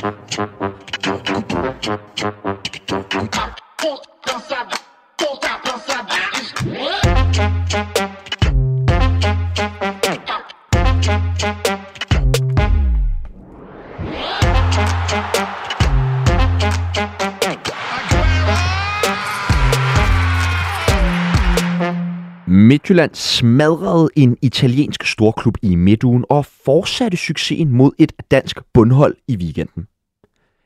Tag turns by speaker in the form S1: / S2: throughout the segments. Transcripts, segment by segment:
S1: Midtjylland smadrede en italiensk storklub i midtugen og fortsatte succesen mod et dansk bundhold i weekenden.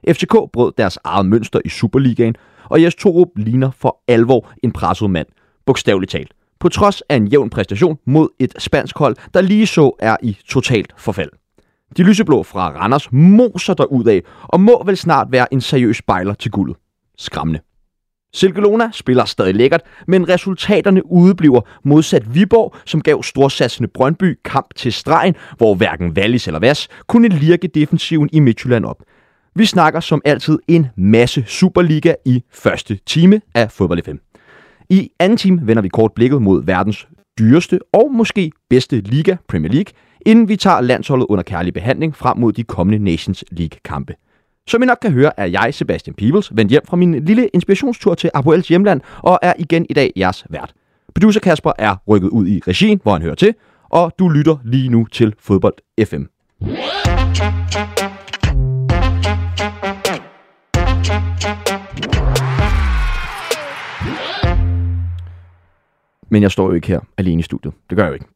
S1: FCK brød deres eget mønster i Superligaen, og Jes Torup ligner for alvor en presset mand, bogstaveligt talt. På trods af en jævn præstation mod et spansk hold, der lige så er i totalt forfald. De lyseblå fra Randers moser der ud af, og må vel snart være en seriøs spejler til guldet. Skræmmende. Silkelona spiller stadig lækkert, men resultaterne udebliver modsat Viborg, som gav storsatsende Brøndby kamp til stregen, hvor hverken Wallis eller Vas kunne lirke defensiven i Midtjylland op. Vi snakker som altid en masse Superliga i første time af Fodbold FM. I anden time vender vi kort blikket mod verdens dyreste og måske bedste liga, Premier League, inden vi tager landsholdet under kærlig behandling frem mod de kommende Nations League-kampe. Som I nok kan høre, er jeg, Sebastian Peebles, vendt hjem fra min lille inspirationstur til Abuels hjemland, og er igen i dag jeres vært. Producer Kasper er rykket ud i regien, hvor han hører til, og du lytter lige nu til Fodbold FM. Men jeg står jo ikke her alene i studiet. Det gør jeg jo ikke.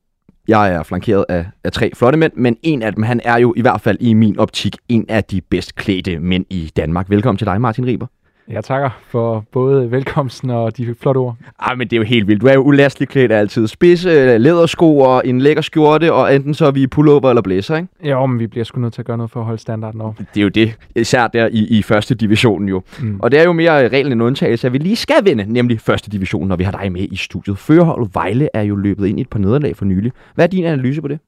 S1: Jeg er flankeret af, af tre flotte mænd, men en af dem, han er jo i hvert fald i min optik en af de bedst klædte mænd i Danmark. Velkommen til dig, Martin Riber.
S2: Jeg takker for både velkomsten og de flotte ord.
S1: Ej, men det er jo helt vildt. Du er jo ulastelig klædt altid. Spidse lædersko og en lækker skjorte, og enten så er vi pullover eller blæser, ikke?
S2: Ja, men vi bliver sgu nødt til at gøre noget for at holde standarden over.
S1: Det er jo det, især der i, i første division jo. Mm. Og det er jo mere reglen end undtagelse, at vi lige skal vinde, nemlig første division, når vi har dig med i studiet. Førerholdet Vejle er jo løbet ind i et par nederlag for nylig. Hvad er din analyse på det?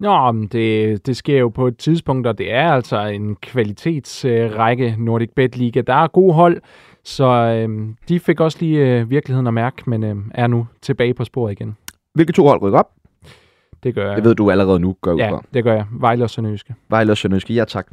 S2: Nå, men det, det sker jo på et tidspunkt, og det er altså en kvalitetsrække øh, Nordic Bet Liga. Der er gode hold, så øh, de fik også lige øh, virkeligheden at mærke, men øh, er nu tilbage på sporet igen.
S1: Hvilke to hold rykker op?
S2: Det gør jeg.
S1: Det ved du allerede nu, gør
S2: Ja, det gør jeg. Vejle og Sønderjyske.
S1: Vejle og Sønderjyske, ja tak.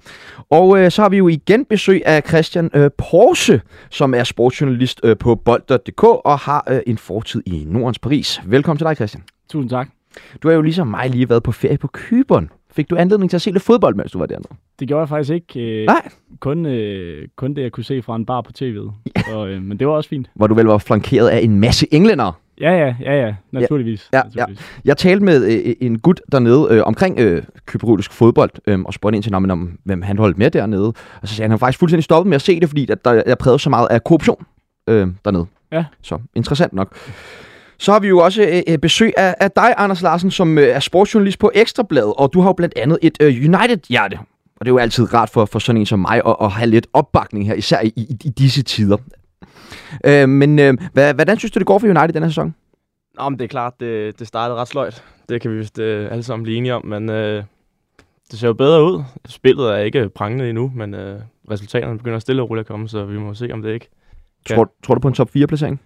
S1: Og øh, så har vi jo igen besøg af Christian øh, Porse, som er sportsjournalist øh, på bold.dk og har øh, en fortid i Nordens Paris. Velkommen til dig, Christian.
S3: Tusind tak.
S1: Du har jo ligesom mig lige været på ferie på Kyberen. Fik du anledning til at se lidt fodbold, mens du var dernede?
S3: Det gjorde jeg faktisk ikke.
S1: Øh, Nej.
S3: Kun, øh, kun det, jeg kunne se fra en bar på tv'et. Ja. Og, øh, men det var også fint.
S1: Hvor du vel var flankeret af en masse englænder.
S3: Ja, ja, ja, ja. Naturligvis.
S1: Ja,
S3: naturligvis.
S1: ja. Jeg talte med øh, en gut dernede øh, omkring øh, kyberutisk fodbold, øh, og spurgte ind til, om, om, hvem han holdt med dernede. Og så sagde han, at han faktisk fuldstændig stoppet med at se det, fordi at der er præget så meget af korruption øh, dernede.
S3: Ja.
S1: Så interessant nok. Så har vi jo også øh, besøg af, af dig, Anders Larsen, som øh, er sportsjournalist på Ekstrabladet, og du har jo blandt andet et øh, United-hjerte. Og det er jo altid rart for, for sådan en som mig at, at have lidt opbakning her, især i, i, i disse tider. Øh, men øh, hvad, hvordan synes du, det går for United denne sæson?
S4: Nå, men det er klart, det, det startede ret sløjt. Det kan vi vist øh, alle sammen blive enige om, men øh, det ser jo bedre ud. Spillet er ikke prangende endnu, men øh, resultaterne begynder stille og roligt at komme, så vi må se, om det ikke
S1: kan. Tror, tror du på en top 4-placering?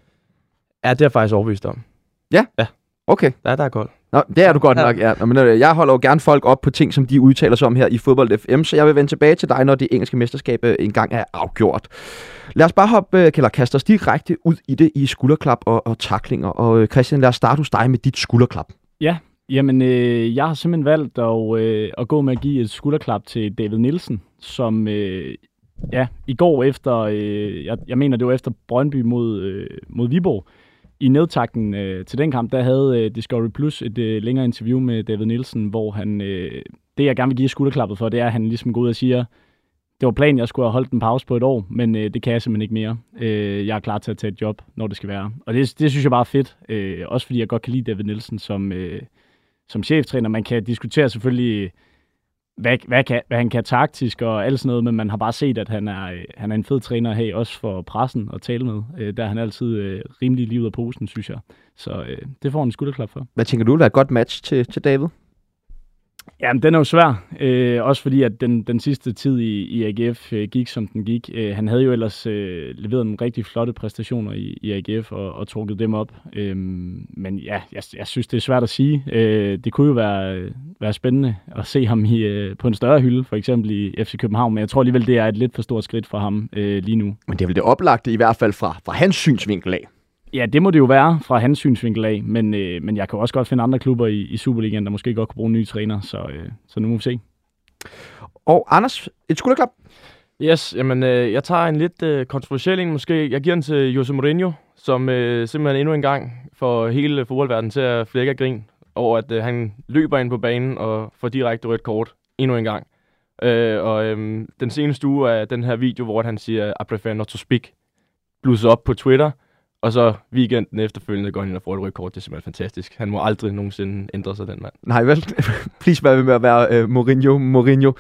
S4: Ja, det er jeg faktisk overbevist om.
S1: Ja?
S4: Ja.
S1: Okay.
S4: Ja, der er godt.
S1: Nå, det er du godt nok, ja. Men, øh, jeg holder jo gerne folk op på ting, som de udtaler sig om her i Fodbold FM, så jeg vil vende tilbage til dig, når det engelske mesterskab øh, engang er afgjort. Lad os bare hoppe, øh, eller kaste os direkte ud i det i skulderklap og, og taklinger. Og Christian, lad os starte hos dig med dit skulderklap.
S3: Ja, jamen øh, jeg har simpelthen valgt at, øh, at gå med at give et skulderklap til David Nielsen, som øh, ja, i går efter, øh, jeg, jeg mener det var efter Brøndby mod, øh, mod Viborg, i nedtakten øh, til den kamp, der havde øh, Discovery Plus et øh, længere interview med David Nielsen, hvor han, øh, det jeg gerne vil give skulderklappet for, det er, at han ligesom går ud og siger, det var planen, jeg skulle have holdt en pause på et år, men øh, det kan jeg simpelthen ikke mere. Øh, jeg er klar til at tage et job, når det skal være. Og det, det synes jeg bare er fedt. Øh, også fordi jeg godt kan lide David Nielsen som, øh, som cheftræner. Man kan diskutere selvfølgelig hvad, hvad, kan, hvad han kan taktisk og alt sådan noget, men man har bare set, at han er, øh, han er en fed træner her, også for pressen at tale med. Øh, der er han altid øh, rimelig livet af posen, synes jeg. Så øh, det får han en skulderklap for.
S1: Hvad tænker du, der er et godt match til, til David?
S3: Jamen, den er jo svær. Øh, også fordi, at den, den sidste tid i, i AGF øh, gik, som den gik. Øh, han havde jo ellers øh, leveret nogle rigtig flotte præstationer i, i AGF og, og trukket dem op. Øh, men ja, jeg, jeg synes, det er svært at sige. Øh, det kunne jo være, være spændende at se ham i, øh, på en større hylde, for eksempel i FC København. Men jeg tror alligevel, det er et lidt for stort skridt for ham øh, lige nu.
S1: Men det er vel det oplagte i hvert fald fra, fra hans synsvinkel af.
S3: Ja, det må det jo være fra hans synsvinkel af, men, øh, men jeg kan også godt finde andre klubber i, i Superligaen, der måske godt kunne bruge nye træner, så, øh, så nu må vi se.
S1: Og Anders, et skulderklap.
S4: Yes, jamen øh, jeg tager en lidt øh, kontroversiel en måske. Jeg giver den til Jose Mourinho, som øh, simpelthen endnu en gang får hele fodboldverdenen til at flække af grin over, at øh, han løber ind på banen og får direkte rødt kort endnu en gang. Øh, og øh, den seneste uge er den her video, hvor han siger, I prefer not to speak, blusser op på Twitter – og så weekenden efterfølgende går han ind og får et rødt kort. Det er simpelthen fantastisk. Han må aldrig nogensinde ændre sig, den mand.
S1: Nej vel? Please vær ved med at være uh, Mourinho, Mourinho.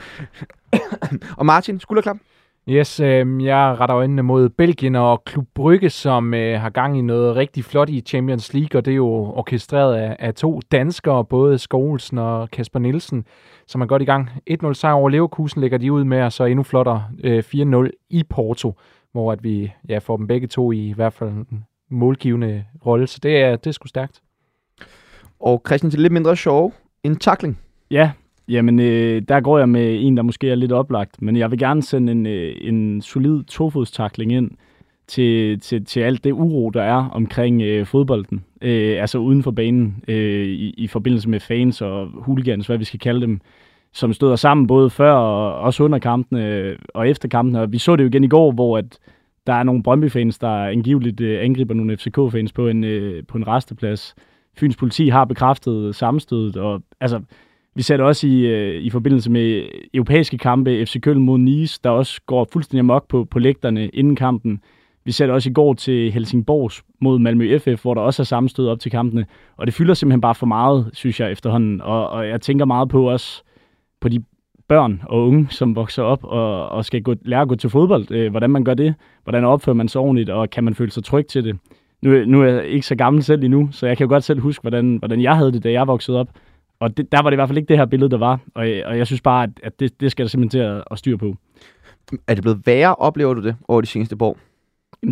S1: og Martin, skulderklap.
S2: Yes, øh, jeg retter øjnene mod Belgien og Klub Brygge, som øh, har gang i noget rigtig flot i Champions League, og det er jo orkestreret af, af to danskere, både Skovlsen og Kasper Nielsen, som er godt i gang. 1-0 sejr over Leverkusen lægger de ud med, og så endnu flottere øh, 4-0 i Porto, hvor at vi ja, får dem begge to i, i hvert fald målgivende rolle, så det er, det er sgu stærkt.
S1: Og Christian, til lidt mindre sjov, en takling.
S3: Ja, jamen øh, der går jeg med en, der måske er lidt oplagt, men jeg vil gerne sende en, øh, en solid tofodstakling ind til, til, til alt det uro, der er omkring øh, fodbolden, øh, altså uden for banen, øh, i, i forbindelse med fans og hooligans, hvad vi skal kalde dem, som støder sammen både før og også under kampene og efter kampene. Og vi så det jo igen i går, hvor at der er nogle Brøndby-fans, der angiveligt øh, angriber nogle FCK-fans på en, øh, på en resteplads. Fyns politi har bekræftet sammenstødet, og altså, vi ser det også i, øh, i forbindelse med europæiske kampe, FC Køln mod Nice, der også går fuldstændig amok på, på lægterne inden kampen. Vi ser det også i går til Helsingborgs mod Malmø FF, hvor der også er sammenstød op til kampene. Og det fylder simpelthen bare for meget, synes jeg, efterhånden. Og, og jeg tænker meget på også på de børn og unge, som vokser op og, og skal gå, lære at gå til fodbold. Øh, hvordan man gør det, hvordan opfører man sig ordentligt, og kan man føle sig tryg til det. Nu, nu er jeg ikke så gammel selv endnu, så jeg kan jo godt selv huske, hvordan, hvordan jeg havde det, da jeg voksede op. Og det, der var det i hvert fald ikke det her billede, der var. Og, og jeg synes bare, at, at det, det skal der simpelthen til at, at styre på.
S1: Er det blevet værre, oplever du det, over de seneste år?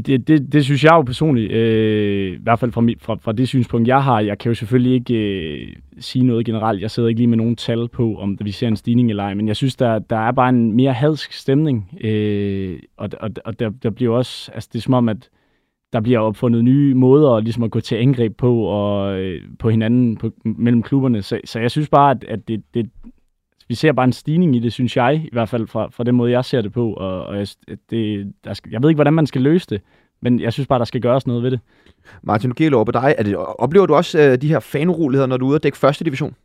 S3: Det, det, det synes jeg jo personligt, øh, i hvert fald fra, fra, fra det synspunkt, jeg har. Jeg kan jo selvfølgelig ikke øh, sige noget generelt. Jeg sidder ikke lige med nogen tal på, om vi ser en stigning eller ej, men jeg synes, der, der er bare en mere hadsk stemning. Øh, og og, og der, der bliver også, altså det er som om, at der bliver opfundet nye måder ligesom at gå til angreb på og øh, på hinanden på, mellem klubberne. Så, så jeg synes bare, at, at det, det, vi ser bare en stigning i det, synes jeg, i hvert fald fra, fra den måde, jeg ser det på. Og, og jeg, det, der skal, jeg ved ikke, hvordan man skal løse det, men jeg synes bare, der skal gøres noget ved det.
S1: Martin, nu gælder over på dig. Er det, oplever du også uh, de her fanuroligheder, når du er ude og dække første division?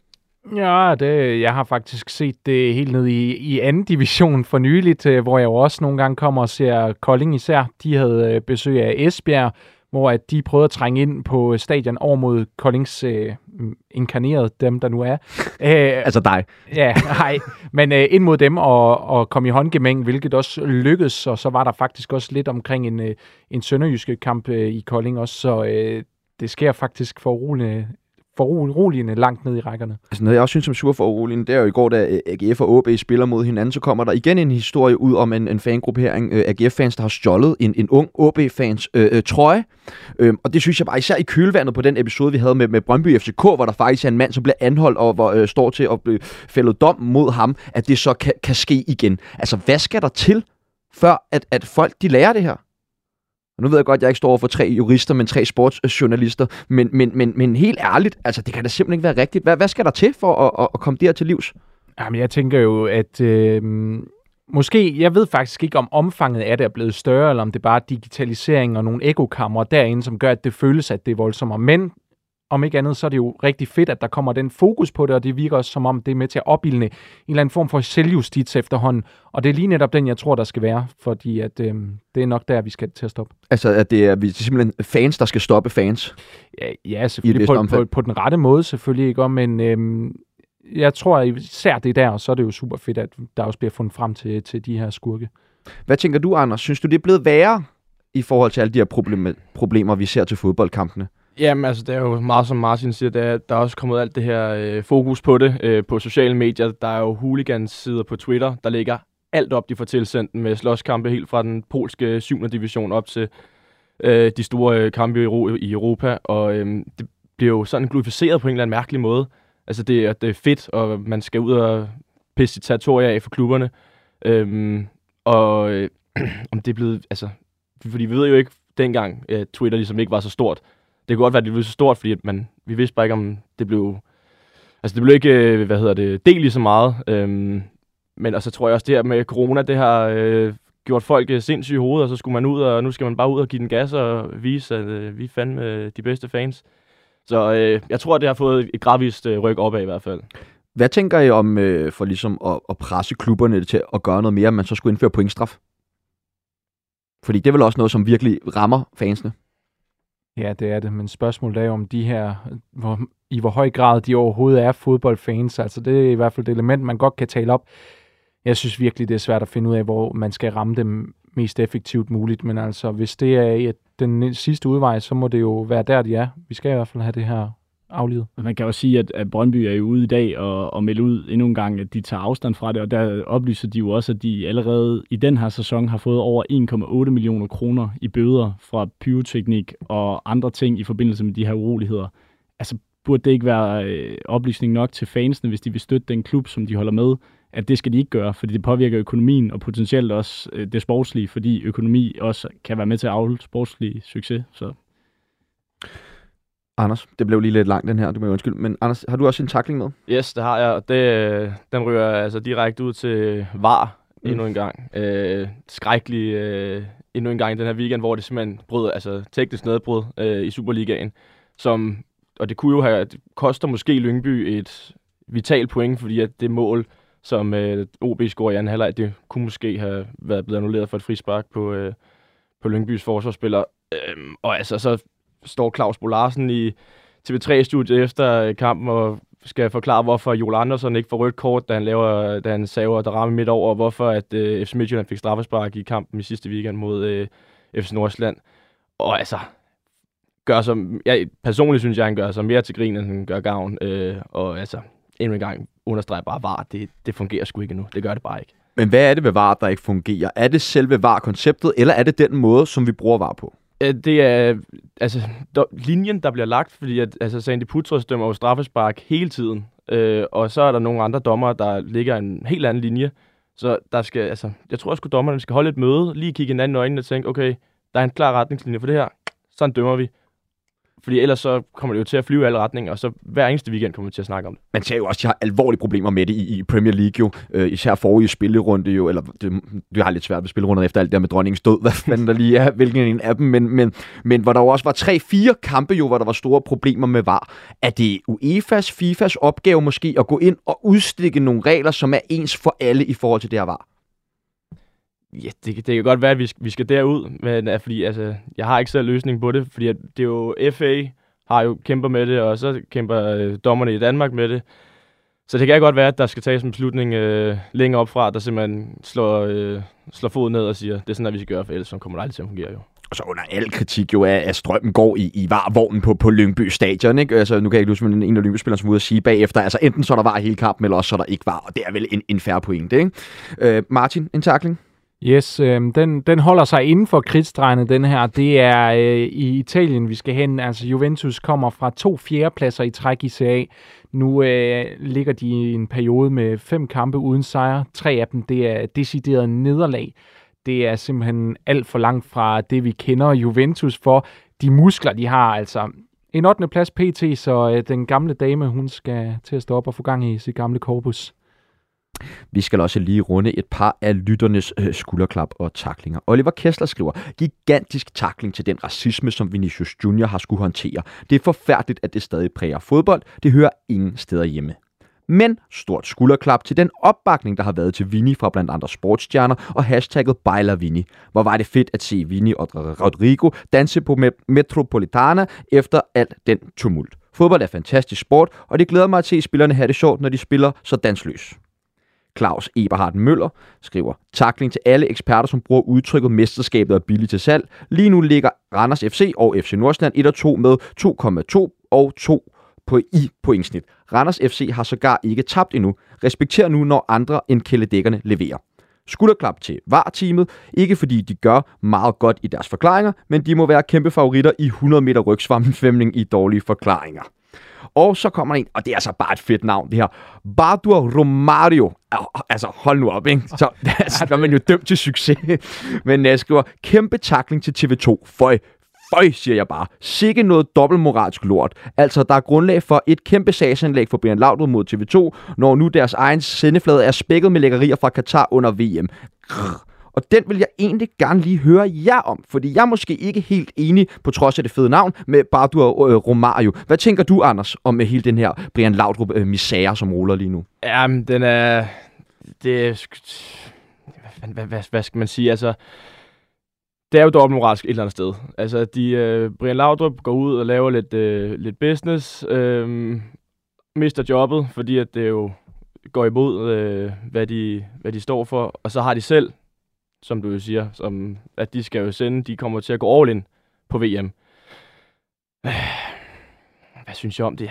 S2: Ja, det, jeg har faktisk set det helt ned i, i anden division for nyligt, uh, hvor jeg jo også nogle gange kommer og ser Kolding især. De havde uh, besøg af Esbjerg, hvor at de prøvede at trænge ind på stadion over mod Koldings øh, inkarneret, dem der nu er.
S1: Æh, altså dig.
S2: Ja, nej. Men øh, ind mod dem og, og komme i håndgemæng, hvilket også lykkedes, og så var der faktisk også lidt omkring en, øh, en sønderjyske kamp øh, i Kolding også, så øh, det sker faktisk for for foruroligende langt ned i rækkerne.
S1: Altså noget, jeg også synes som sur for uroligende, det er jo i går, da øh, AGF og AB spiller mod hinanden, så kommer der igen en historie ud om en, en fangruppering, øh, AGF-fans, der har stjålet en, en ung AB-fans øh, øh, trøje. Øh, og det synes jeg bare, især i kølvandet på den episode, vi havde med, med Brøndby FCK, hvor der faktisk er en mand, som bliver anholdt og hvor, øh, står til at blive fældet dom mod ham, at det så kan, kan ske igen. Altså, hvad skal der til, før at, at folk de lærer det her? Og nu ved jeg godt, at jeg ikke står over for tre jurister, men tre sportsjournalister. Men, men, men, men helt ærligt, altså, det kan da simpelthen ikke være rigtigt. Hvad, hvad skal der til for at, at, at komme der til livs?
S2: Jamen, jeg tænker jo, at øh, måske, jeg ved faktisk ikke, om omfanget af det er blevet større, eller om det er bare digitalisering og nogle ekokammer derinde, som gør, at det føles, at det er voldsommere. Men om ikke andet, så er det jo rigtig fedt, at der kommer den fokus på det, og det virker også som om, det er med til at opildne en eller anden form for selvjustits efterhånden. Og det er lige netop den, jeg tror, der skal være, fordi at, øh, det er nok der, vi skal til at stoppe.
S1: Altså, at det er, er simpelthen fans, der skal stoppe fans?
S2: Ja, ja selvfølgelig på, på, på den rette måde, selvfølgelig ikke, men øh, jeg tror især det der, og så er det jo super fedt, at der også bliver fundet frem til, til de her skurke.
S1: Hvad tænker du, Anders? Synes du, det er blevet værre i forhold til alle de her problemer, vi ser til fodboldkampene?
S4: Jamen, altså, det er jo meget, som Martin siger, det er, der er også kommet alt det her øh, fokus på det øh, på sociale medier. Der er jo hooligans-sider på Twitter, der ligger alt op, de får tilsendt med slåskampe helt fra den polske 7. division op til øh, de store øh, kampe i, Euro- i Europa. Og øh, det bliver jo sådan glorificeret på en eller anden mærkelig måde. Altså, det, er, det er fedt, og man skal ud og pisse sit territorier af for klubberne. Øhm, og øh, om det er blevet, altså, fordi vi ved jo ikke dengang, at Twitter ligesom ikke var så stort. Det kunne godt være, at det blev så stort, fordi at man, vi vidste bare ikke, om det blev... Altså, det blev ikke, øh, hvad hedder det, del lige så meget. Øhm, men og så tror jeg også, det her med corona, det har øh, gjort folk øh, sindssyge i hovedet, og så skulle man ud, og nu skal man bare ud og give den gas og vise, at øh, vi er fandme øh, de bedste fans. Så øh, jeg tror, det har fået et gradvist øh, ryk opad i hvert fald.
S1: Hvad tænker I om, øh, for ligesom at, at presse klubberne til at gøre noget mere, man så skulle indføre pointstraf? Fordi det er vel også noget, som virkelig rammer fansene.
S2: Ja, det er det, men spørgsmålet er jo om de her, hvor, i hvor høj grad de overhovedet er fodboldfans. Altså det er i hvert fald et element, man godt kan tale op. Jeg synes virkelig, det er svært at finde ud af, hvor man skal ramme dem mest effektivt muligt, men altså hvis det er den sidste udvej, så må det jo være der, de er. Vi skal i hvert fald have det her aflivet.
S3: Man kan også sige, at, at Brøndby er jo ude i dag og, og melde ud endnu en gang, at de tager afstand fra det, og der oplyser de jo også, at de allerede i den her sæson har fået over 1,8 millioner kroner i bøder fra pyroteknik og andre ting i forbindelse med de her uroligheder. Altså burde det ikke være øh, oplysning nok til fansene, hvis de vil støtte den klub, som de holder med, at det skal de ikke gøre, fordi det påvirker økonomien og potentielt også øh, det sportslige, fordi økonomi også kan være med til at afholde sportslig succes. Så
S1: Anders, det blev lige lidt langt den her, du må undskylde. Men Anders, har du også en takling med?
S4: Yes, det har jeg. Det, den ryger altså direkte ud til VAR mm. endnu en gang. Øh, skrækkelig øh, endnu en gang den her weekend, hvor det simpelthen brød, altså teknisk nedbrud øh, i Superligaen. Som, og det kunne jo have, det koster måske Lyngby et vital point, fordi at det mål, som øh, OB scorer i anden halvleg, det kunne måske have været blevet annulleret for et frispark på, øh, på Lyngbys forsvarsspiller. Øh, og altså, så står Claus Bolarsen i TV3-studiet efter øh, kampen og skal forklare, hvorfor Joel Andersen ikke får rødt kort, da han, laver, da han saver der rammer midt over, og hvorfor at øh, FC Midtjylland fik straffespark i kampen i sidste weekend mod øh, FC Nordsjælland. Og altså, gør som, jeg personligt synes jeg, han gør sig mere til grin, end han gør gavn. Øh, og altså, endnu en gang understreger bare, var det, det fungerer sgu ikke nu. Det gør det bare ikke.
S1: Men hvad er det ved VAR, der ikke fungerer? Er det selve VAR-konceptet, eller er det den måde, som vi bruger VAR på?
S4: Øh, det er altså do, linjen, der bliver lagt, fordi at, altså, Sandy Putros dømmer jo straffespark hele tiden. Øh, og så er der nogle andre dommer, der ligger en helt anden linje. Så der skal, altså, jeg tror også, at dommerne skal holde et møde, lige kigge hinanden i øjnene og tænke, okay, der er en klar retningslinje for det her. Sådan dømmer vi. Fordi ellers så kommer det jo til at flyve i alle retninger, og så hver eneste weekend kommer vi til at snakke om det.
S1: Man ser jo også, at de har alvorlige problemer med det i, i Premier League jo. Øh, især forrige spillerunde jo, eller det, det har lidt svært ved spillerunder efter alt det der med dronningens død, hvad fanden der lige er, hvilken en af dem, men, men, men hvor der jo også var tre-fire kampe jo, hvor der var store problemer med VAR. Er det UEFA's, FIFA's opgave måske at gå ind og udstikke nogle regler, som er ens for alle i forhold til det her VAR?
S4: Ja, det, det kan godt være, at vi, vi skal derud, men er, fordi altså, jeg har ikke selv løsning på det, fordi at det er jo FA har jo kæmper med det, og så kæmper øh, dommerne i Danmark med det. Så det kan godt være, at der skal tages en beslutning øh, længere op fra, der simpelthen slår, øh, slår foden ned og siger, det er sådan, at vi skal gøre, for ellers så kommer det aldrig til at fungere jo.
S1: Og så under al kritik jo af, at strømmen går i, i varvognen på, på Lyngby stadion. Ikke? Altså, nu kan jeg ikke huske, men en af Lyngby-spillerne som ude at sige bagefter, altså enten så der var hele kampen, eller også så der ikke var, og det er vel en, en færre pointe. Ikke? Øh, Martin, en takling?
S2: Yes, øh, den, den holder sig inden for krigsdrejene, den her. Det er øh, i Italien, vi skal hen. Altså Juventus kommer fra to fjerdepladser i træk i Serie Nu øh, ligger de i en periode med fem kampe uden sejr. Tre af dem, det er decideret nederlag. Det er simpelthen alt for langt fra det, vi kender Juventus for. De muskler, de har altså en 8. plads PT, så øh, den gamle dame, hun skal til at stå op og få gang i sit gamle korpus.
S1: Vi skal også lige runde et par af lytternes øh, skulderklap og taklinger. Oliver Kessler skriver, gigantisk takling til den racisme, som Vinicius Junior har skulle håndtere. Det er forfærdeligt, at det stadig præger fodbold. Det hører ingen steder hjemme. Men stort skulderklap til den opbakning, der har været til Vini fra blandt andre sportsstjerner og hashtagget Bejler Vini. Hvor var det fedt at se Vini og Rodrigo danse på Metropolitana efter alt den tumult. Fodbold er fantastisk sport, og det glæder mig at se spillerne have det sjovt, når de spiller så dansløs. Claus Eberhard Møller skriver, takling til alle eksperter, som bruger udtrykket mesterskabet er billigt til salg. Lige nu ligger Randers FC og FC Nordsjælland 1 og 2 med 2,2 og 2 på i pointsnit. Randers FC har sågar ikke tabt endnu. Respekter nu, når andre end kæledækkerne leverer. Skulderklap til VAR-teamet, ikke fordi de gør meget godt i deres forklaringer, men de må være kæmpe favoritter i 100 meter rygsvammenfæmning i dårlige forklaringer. Og så kommer der en, og det er altså bare et fedt navn, det her. Bardur Romario. Altså, hold nu op, ikke? Så altså, er man jo dømt til succes. Men jeg skriver, kæmpe takling til TV2. Føj, Føj, siger jeg bare. Sikke noget dobbeltmoralsk lort. Altså, der er grundlag for et kæmpe sagsanlæg for Brian Laudrup mod TV2, når nu deres egen sendeflade er spækket med lækkerier fra Katar under VM. Grr. Og den vil jeg egentlig gerne lige høre jer om, fordi jeg er måske ikke helt enig, på trods af det fede navn, med Bardur øh, Romario. Hvad tænker du, Anders, om med hele den her Brian Laudrup øh, misære, som ruller lige nu?
S4: Jamen, den er... Det er... Hvad, hvad, hvad, hvad skal man sige? Altså, det er jo dobbeltmoralsk et eller andet sted. Altså, de, øh, Brian Laudrup går ud og laver lidt, øh, lidt business, øh, mister jobbet, fordi at det jo går imod, øh, hvad, de, hvad de står for, og så har de selv, som du jo siger, som, at de skal jo sende, de kommer til at gå all in på VM. Hvad synes jeg om det?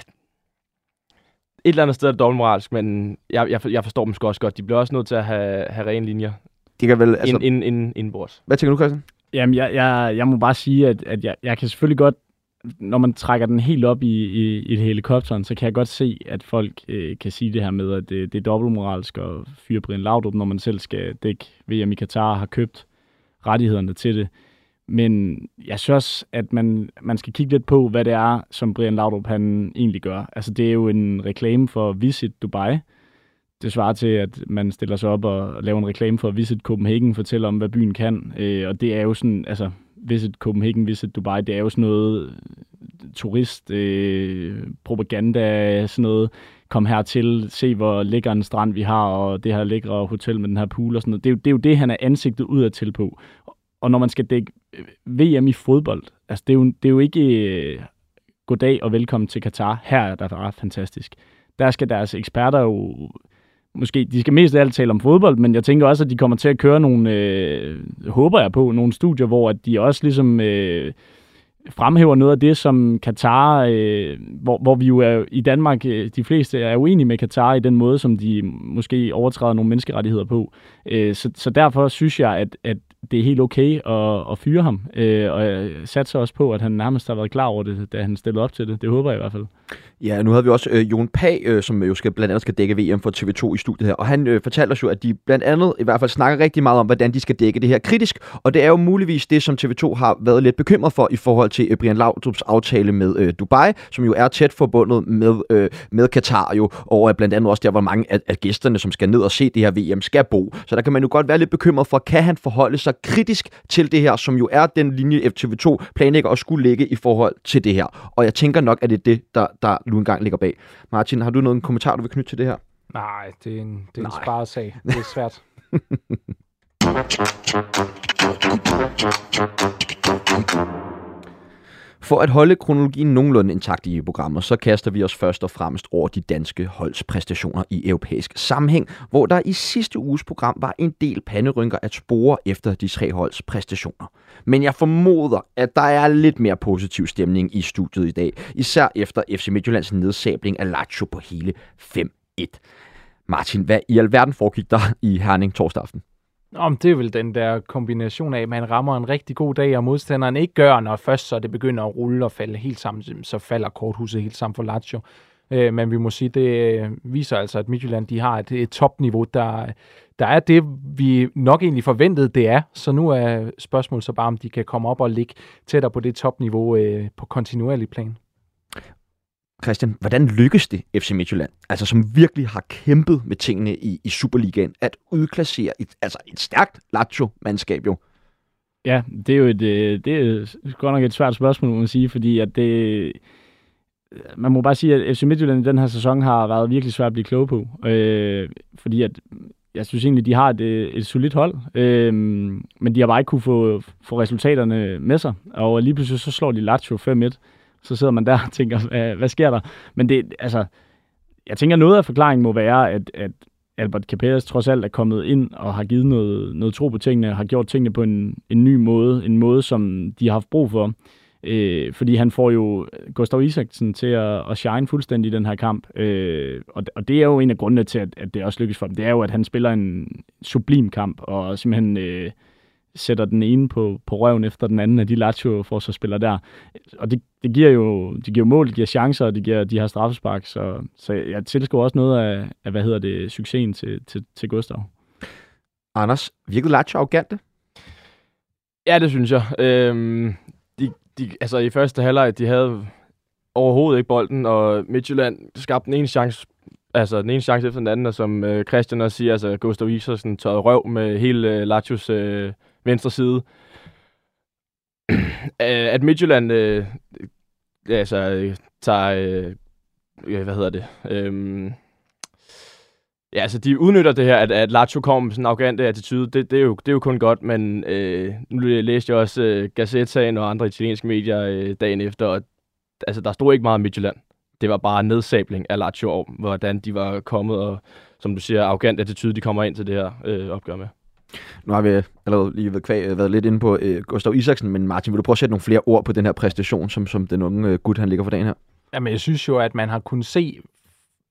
S4: Et eller andet sted er det dobbeltmoralsk, men jeg, jeg, jeg forstår dem sgu også godt. De bliver også nødt til at have, have rene linjer.
S1: Det kan vel, altså...
S4: Ind, ind, ind, indbords.
S1: Hvad tænker du, Christian?
S3: Jamen, jeg, jeg, jeg må bare sige, at, at jeg, jeg kan selvfølgelig godt, når man trækker den helt op i, i, i et helikopteren, så kan jeg godt se, at folk øh, kan sige det her med, at det, det er dobbeltmoralsk at fyre Brian Laudrup, når man selv skal dække VM i Katar har købt rettighederne til det. Men jeg synes også, at man, man skal kigge lidt på, hvad det er, som Brian Laudrup han egentlig gør. Altså, det er jo en reklame for Visit Dubai. Det svarer til, at man stiller sig op og laver en reklame for Visit Copenhagen, fortæller om, hvad byen kan. Øh, og det er jo sådan, altså, Visit Copenhagen, Visit Dubai, det er jo sådan noget øh, turist, øh, propaganda, sådan noget. Kom hertil, se hvor lækker en strand vi har, og det her lækre hotel med den her pool og sådan noget. Det er jo det, er jo det han er ansigtet udadtil på. Og når man skal dække øh, VM i fodbold, altså det er jo, det er jo ikke øh, goddag og velkommen til Katar. Her er der bare fantastisk. Der skal deres eksperter jo måske, de skal mest af alt tale om fodbold, men jeg tænker også, at de kommer til at køre nogle, øh, håber jeg på, nogle studier, hvor at de også ligesom øh, fremhæver noget af det, som Katar, øh, hvor, hvor vi jo er i Danmark, øh, de fleste er uenige med Katar i den måde, som de måske overtræder nogle menneskerettigheder på. Øh, så, så derfor synes jeg, at, at det er helt okay at, at fyre ham. Øh, og jeg satser også på, at han nærmest har været klar over det, da han stillede op til det. Det håber jeg i hvert fald.
S1: Ja, nu havde vi også øh, Jon Pag, øh, som jo skal, blandt andet skal dække VM for TV2 i studiet her, og han øh, fortalte os jo, at de blandt andet i hvert fald snakker rigtig meget om, hvordan de skal dække det her kritisk, og det er jo muligvis det, som TV2 har været lidt bekymret for i forhold til øh, Brian Laudrups aftale med øh, Dubai, som jo er tæt forbundet med, øh, med Katar jo, og øh, blandt andet også der, hvor mange af, af gæsterne, som skal ned og se det her VM, skal bo. Så der kan man jo godt være lidt bekymret for, kan han forholde sig kritisk til det her, som jo er den linje, FTV2 planlægger at skulle lægge i forhold til det her. Og jeg tænker nok, at det er det, der, der nu engang ligger bag. Martin, har du noget en kommentar, du vil knytte til det her?
S2: Nej, det er en, det er en sparet sag. Det er svært.
S1: For at holde kronologien nogenlunde intakt i programmet, så kaster vi os først og fremmest over de danske holds præstationer i europæisk sammenhæng, hvor der i sidste uges program var en del panderynker at spore efter de tre holds præstationer. Men jeg formoder, at der er lidt mere positiv stemning i studiet i dag, især efter FC Midtjyllands nedsabling af Lazio på hele 5-1. Martin, hvad i alverden foregik der i Herning torsdag aften?
S2: Om det er vel den der kombination af, at man rammer en rigtig god dag, og modstanderen ikke gør, når først så det begynder at rulle og falde helt sammen, så falder korthuset helt sammen for Lazio. Øh, men vi må sige, det øh, viser altså, at Midtjylland de har et, et topniveau, der, der er det, vi nok egentlig forventede, det er. Så nu er spørgsmålet så bare, om de kan komme op og ligge tættere på det topniveau øh, på kontinuerlig plan.
S1: Christian, hvordan lykkes det FC Midtjylland, altså som virkelig har kæmpet med tingene i, i Superligaen, at udklassere et, altså et stærkt Lazio-mandskab jo?
S3: Ja, det er jo et, øh, det er godt nok et svært spørgsmål, må man sige, fordi at det, øh, man må bare sige, at FC Midtjylland i den her sæson har været virkelig svært at blive klog på, øh, fordi at jeg synes egentlig, de har et, øh, et solidt hold, øh, men de har bare ikke kunne få, få resultaterne med sig, og lige pludselig så slår de Lazio 5-1, så sidder man der og tænker, hvad, hvad sker der? Men det, altså, jeg tænker, noget af forklaringen må være, at, at Albert Capellas trods alt er kommet ind og har givet noget, noget tro på tingene, har gjort tingene på en, en ny måde, en måde, som de har haft brug for. Øh, fordi han får jo Gustav Isaksen til at, at shine fuldstændig i den her kamp. Øh, og, og det er jo en af grundene til, at, at det også lykkes for dem. Det er jo, at han spiller en sublim kamp, og simpelthen øh, sætter den ene på, på røven efter den anden af de Lazio-forsvarsspillere der. Og det, det giver jo det giver mål, det giver chancer, og det giver de her straffespark. Så, så jeg tilskriver også noget af, af, hvad hedder det, succesen til, til, til Gustav.
S1: Anders, virkede Lazio arrogante?
S4: Ja, det synes jeg. Øhm, de, de, altså i første halvleg, de havde overhovedet ikke bolden, og Midtjylland skabte den ene chance, altså den ene chance efter den anden, og som øh, Christian også siger, altså Gustav Isersen tørrede røv med hele øh, Lazios øh, venstre side. at Midtjylland øh, ja, altså, øh, tager, øh, hvad hedder det, øhm, Ja, altså de udnytter det her, at, at Lazio kommer med sådan en arrogant øh, attitude. Det, det, er jo, det er jo kun godt, men øh, nu læste jeg også øh, Gazzettaen og andre italienske medier øh, dagen efter, og altså, der stod ikke meget om Midtjylland. Det var bare nedsabling af Lazio om, hvordan de var kommet, og som du siger, arrogant attitude, de kommer ind til det her øh, opgør med.
S1: Nu har vi allerede lige været, kvæg, været lidt inde på øh, Gustav Isaksen, men Martin, vil du prøve at sætte nogle flere ord på den her præstation, som, som den unge øh, gut, han ligger for dagen her?
S2: Jamen, jeg synes jo, at man har kunnet se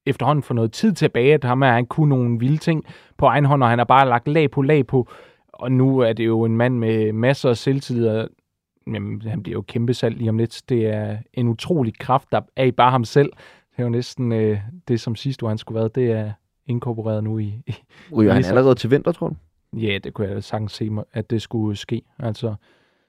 S2: efterhånden for noget tid tilbage, at ham er, han kunne nogle vilde ting på egen hånd, og han har bare lagt lag på lag på. Og nu er det jo en mand med masser af selvtillid, og jamen, han bliver jo kæmpe salg lige om lidt. Det er en utrolig kraft, der er i bare ham selv. Det er jo næsten øh, det, som sidste år han skulle være. Det er inkorporeret nu i... i
S1: Ryger han allerede til vinter, tror du?
S2: Ja, det kunne jeg sagtens se, at det skulle ske. Altså,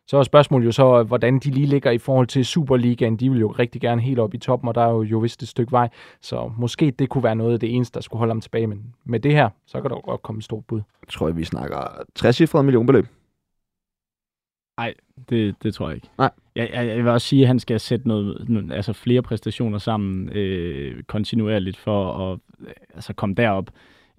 S2: så er spørgsmålet jo så, hvordan de lige ligger i forhold til Superligaen. De vil jo rigtig gerne helt op i toppen, og der er jo, jo vist et stykke vej. Så måske det kunne være noget af det eneste, der skulle holde ham tilbage. Men med det her, så kan der godt komme et stort bud.
S1: Jeg tror, vi snakker 60 millionbeløb.
S3: Nej, det, det tror jeg ikke.
S1: Nej.
S3: Jeg, jeg, jeg vil også sige, at han skal sætte noget, altså flere præstationer sammen øh, kontinuerligt for at øh, altså komme derop.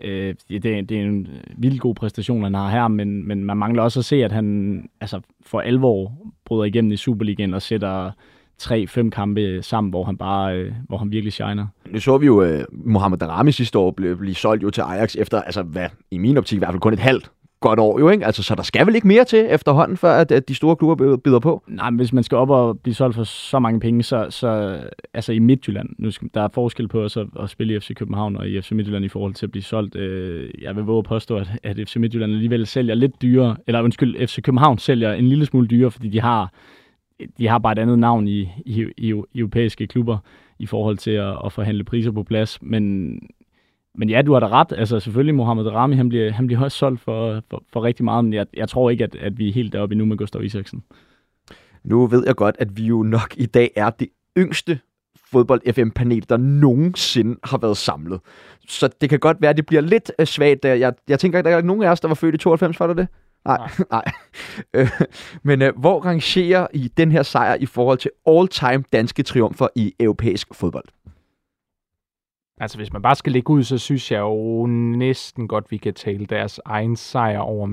S3: Øh, det, det er en øh, vild god præstation, han har her, men, men man mangler også at se, at han altså, for alvor bryder igennem i Superligaen og sætter tre-fem kampe sammen, hvor han bare øh, hvor han virkelig shiner.
S1: Nu så vi jo øh, Mohamed Darami sidste år blive, blive solgt jo til Ajax efter, altså hvad, i min optik i hvert fald kun et halvt godt år jo, ikke? Altså, så der skal vel ikke mere til efterhånden, før at, at de store klubber bider på?
S3: Nej, men hvis man skal op og blive solgt for så mange penge, så, så altså i Midtjylland, nu skal, der er forskel på at, at spille i FC København og i FC Midtjylland i forhold til at blive solgt. Øh, jeg vil våge at påstå, at, at FC Midtjylland alligevel sælger lidt dyrere, eller undskyld, FC København sælger en lille smule dyrere, fordi de har, de har bare et andet navn i, i, i, i europæiske klubber i forhold til at, at forhandle priser på plads, men men ja, du har da ret. Altså selvfølgelig, Mohamed Rami, han bliver, han bliver også solgt for, for, for rigtig meget, men jeg, jeg tror ikke, at, at vi er helt deroppe endnu med Gustav Isaksen.
S1: Nu ved jeg godt, at vi jo nok i dag er det yngste fodbold-FM-panel, der nogensinde har været samlet. Så det kan godt være, at det bliver lidt uh, svagt. Jeg, jeg tænker, at der er nogen af os, der var født i 92, var der det? Nej, nej. Øh, men uh, hvor rangerer I den her sejr i forhold til all-time danske triumfer i europæisk fodbold?
S2: Altså, hvis man bare skal lægge ud, så synes jeg jo næsten godt, vi kan tale deres egen sejr over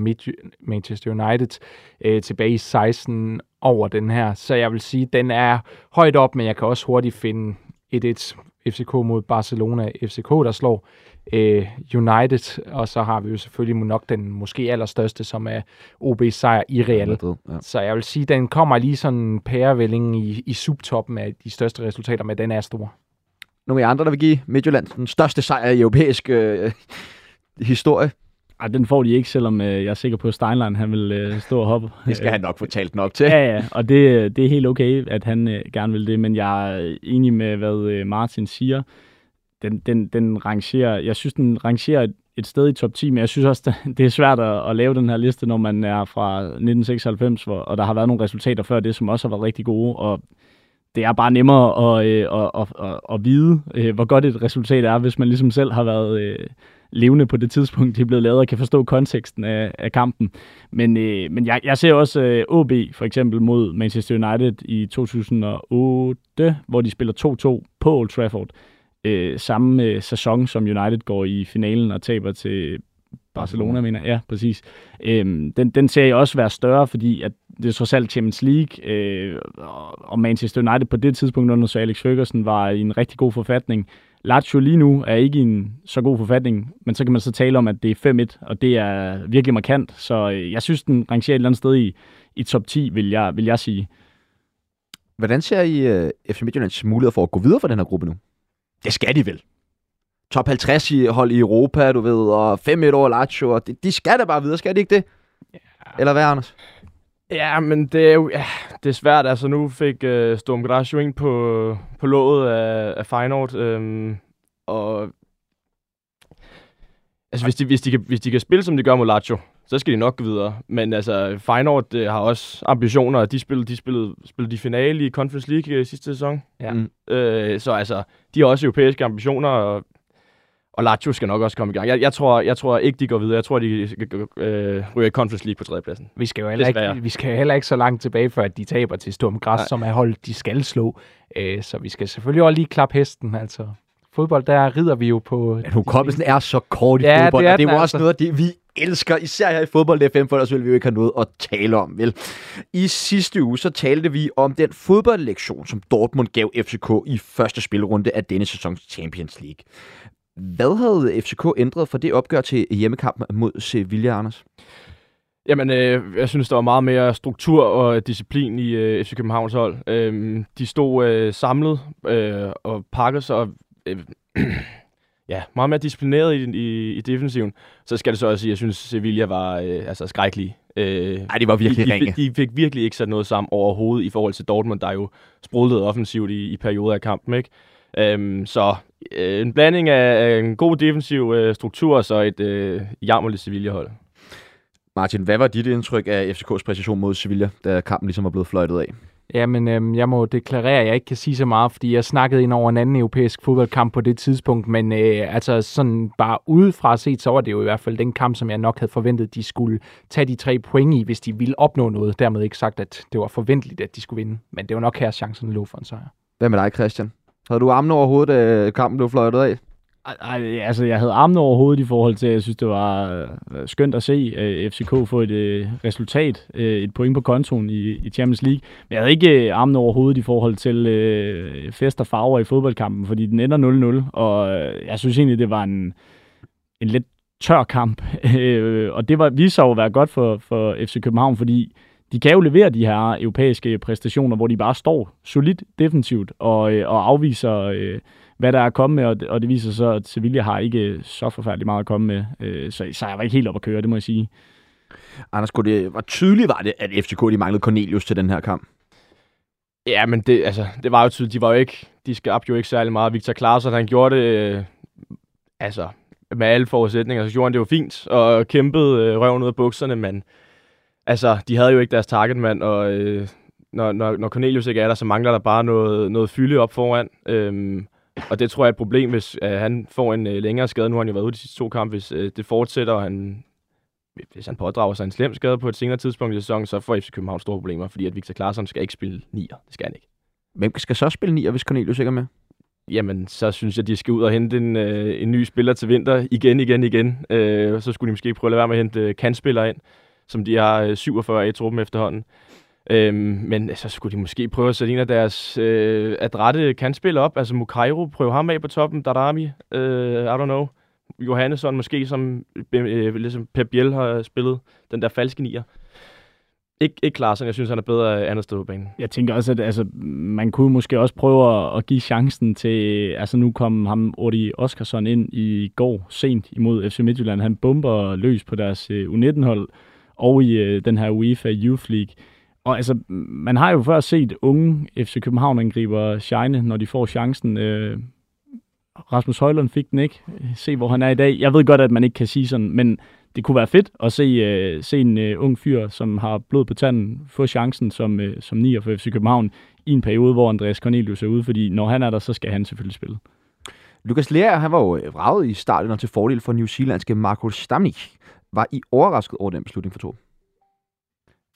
S2: Manchester United øh, tilbage i 16 over den her. Så jeg vil sige, den er højt op, men jeg kan også hurtigt finde 1-1 FCK mod Barcelona. FCK, der slår øh, United, og så har vi jo selvfølgelig nok den måske allerstørste, som er OB's sejr i Real. Ja. Så jeg vil sige, den kommer lige sådan en pærevælling i, i subtoppen af de største resultater, men den er stor
S1: nogle af andre, der vil give Midtjylland den største sejr i europæisk øh, historie?
S3: Ej, den får de ikke, selvom øh, jeg er sikker på, at Steinlein han vil øh, stå og hoppe.
S1: Det skal han nok fortalt nok til.
S3: Ja, ja, og det, det er helt okay, at han øh, gerne vil det, men jeg er enig med, hvad øh, Martin siger. Den, den, den rangerer, jeg synes, den rangerer et, et sted i top 10, men jeg synes også, det er svært at, at lave den her liste, når man er fra 1996, hvor, og der har været nogle resultater før det, som også har været rigtig gode, og det er bare nemmere at, øh, at, at, at, at vide, øh, hvor godt et resultat er, hvis man ligesom selv har været øh, levende på det tidspunkt, det er blevet lavet, og kan forstå konteksten af, af kampen. Men, øh, men jeg, jeg ser også øh, OB for eksempel mod Manchester United i 2008, hvor de spiller 2-2 på Old Trafford. Øh, samme øh, sæson, som United går i finalen og taber til Barcelona, mener Ja, præcis. Øhm, den, den ser jeg også være større, fordi at det er trods alt Champions League, øh, og Manchester United på det tidspunkt under så Alex Ferguson var i en rigtig god forfatning. Lazio lige nu er ikke i en så god forfatning, men så kan man så tale om, at det er 5-1, og det er virkelig markant. Så øh, jeg synes, den rangerer et eller andet sted i, i top 10, vil jeg, vil jeg sige.
S1: Hvordan ser I uh, FC Midtjyllands muligheder for at gå videre fra den her gruppe nu? Det skal de vel. Top 50 i hold i Europa, du ved, og 5-1 over Lazio, og de, de skal da bare videre, skal de ikke det? Ja. Eller hvad, Anders?
S4: Ja, men det er jo ja, det er svært. Altså, nu fik uh, Storm Graz jo ind på, på låget af, af Feyenoord, øhm, og altså, hvis de, hvis, de kan, hvis de kan spille, som de gør mod Lazio, så skal de nok gå videre. Men altså, Feyenoord uh, har også ambitioner, de spillede, de spillede, spillede de finale i Conference League uh, sidste sæson.
S1: Ja. Mm.
S4: Uh, så altså, de har også europæiske ambitioner, og og Lazio skal nok også komme i gang. Jeg, jeg, tror, jeg tror ikke, de går videre. Jeg tror, de øh, ryger i Conference League på tredjepladsen.
S2: Vi skal jo heller ikke, vi skal heller ikke så langt tilbage, før at de taber til Sturm Græs, som er holdt, de skal slå. Øh, så vi skal selvfølgelig også lige klappe hesten. Altså, fodbold, der rider vi jo på...
S1: Ja, hukommelsen er så kort i ja, fodbold, det er og det er jo også altså. noget af det, vi elsker, især her i fodbold FM, for ellers ville vi jo ikke have noget at tale om, vel? I sidste uge, så talte vi om den fodboldlektion, som Dortmund gav FCK i første spilrunde af denne sæsons Champions League. Hvad havde FCK ændret fra det opgør til hjemmekamp mod Sevilla, Anders?
S4: Jamen, øh, jeg synes, der var meget mere struktur og disciplin i øh, FC Københavns hold. Øh, de stod øh, samlet øh, og pakket sig øh, ja, meget mere disciplineret i, i, i defensiven. Så skal det så også sige, at jeg synes, Sevilla var øh, altså skrækkelige.
S1: Øh, Ej, det var virkelig
S4: de,
S1: ringe.
S4: De, de fik virkelig ikke sat noget sammen overhovedet i forhold til Dortmund, der jo sprudlede offensivt i, i perioder af kampen. Ikke? Øhm, så øh, en blanding af en god defensiv øh, struktur og så et øh, jammerligt Sevilla-hold.
S1: Martin, hvad var dit indtryk af FCK's præcision mod Sevilla, da kampen ligesom var blevet fløjtet af?
S2: Jamen, øhm, jeg må deklarere, at jeg ikke kan sige så meget, fordi jeg snakkede ind over en anden europæisk fodboldkamp på det tidspunkt, men øh, altså sådan bare udefra set, så var det jo i hvert fald den kamp, som jeg nok havde forventet, de skulle tage de tre point i, hvis de ville opnå noget. Dermed ikke sagt, at det var forventeligt, at de skulle vinde, men det var nok her, chancen lå for en sejr.
S1: Hvad med dig, Christian? Havde du armene over hovedet, da kampen blev fløjtet af?
S3: Ej, altså, jeg havde armene over hovedet i forhold til, at jeg synes, det var øh, skønt at se øh, FCK få et øh, resultat, øh, et point på kontoen i, i Champions League. Men jeg havde ikke uh, armene over hovedet i forhold til uh, fest og farver i fodboldkampen, fordi den ender 0-0, og jeg synes egentlig, det var en, en lidt tør kamp. og det var, viste sig jo at være godt for, for FC København, fordi de kan jo levere de her europæiske præstationer, hvor de bare står solidt defensivt og, øh, og afviser, øh, hvad der er kommet med, og det, og det viser så, at Sevilla har ikke så forfærdeligt meget at komme med. Øh, så, så jeg var ikke helt op at køre, det må jeg sige.
S1: Anders, det, hvor tydeligt var det, at FCK de manglede Cornelius til den her kamp?
S4: Ja, men det, altså, det var jo tydeligt. De var jo ikke, de skabte jo ikke særlig meget. Victor Klaarsson, han gjorde det, øh, altså, med alle forudsætninger, så gjorde han det jo fint, og kæmpede øh, røven ud af bukserne, men altså, de havde jo ikke deres targetmand, og øh, når, når, når Cornelius ikke er der, så mangler der bare noget, noget fylde op foran. Øhm, og det tror jeg er et problem, hvis øh, han får en øh, længere skade. Nu har han jo været ude de sidste to kampe. Hvis øh, det fortsætter, og han, hvis han pådrager sig en slem skade på et senere tidspunkt i sæsonen, så får FC København store problemer, fordi at Victor Klaarsson skal ikke spille nier. Det skal han ikke.
S1: Hvem skal så spille nier, hvis Cornelius ikke er med?
S4: Jamen, så synes jeg, at de skal ud og hente en, øh, en ny spiller til vinter igen, igen, igen. Øh, så skulle de måske prøve at lade være med at hente øh, kandspillere ind som de har 47 øh, i truppen efterhånden. Øhm, men øh, så skulle de måske prøve at sætte en af deres øh, adrette kantspil op. Altså Mukairo, prøve ham af på toppen. Darami, øh, I don't know. Johannesson måske, som øh, øh ligesom Pep Biel har spillet den der falske nier. Ikke, ikke Larsen, jeg synes, han er bedre andet sted på banen.
S3: Jeg tænker også, at altså, man kunne måske også prøve at, at give chancen til, altså nu kom ham Odi Oskarsson ind i går sent imod FC Midtjylland. Han bomber løs på deres øh, U19-hold og i øh, den her UEFA Youth League. Og altså, man har jo før set unge FC København-angriber shine, når de får chancen. Øh, Rasmus Højlund fik den ikke. Se, hvor han er i dag. Jeg ved godt, at man ikke kan sige sådan, men det kunne være fedt at se, øh, se en øh, ung fyr, som har blod på tanden, få chancen som, øh, som nier for FC København i en periode, hvor Andreas Cornelius er ude, fordi når han er der, så skal han selvfølgelig spille.
S1: Lukas Lea, han var jo vraget i starten og til fordel for New Zealandske Marco Stamnik. Var I overrasket over den beslutning for to?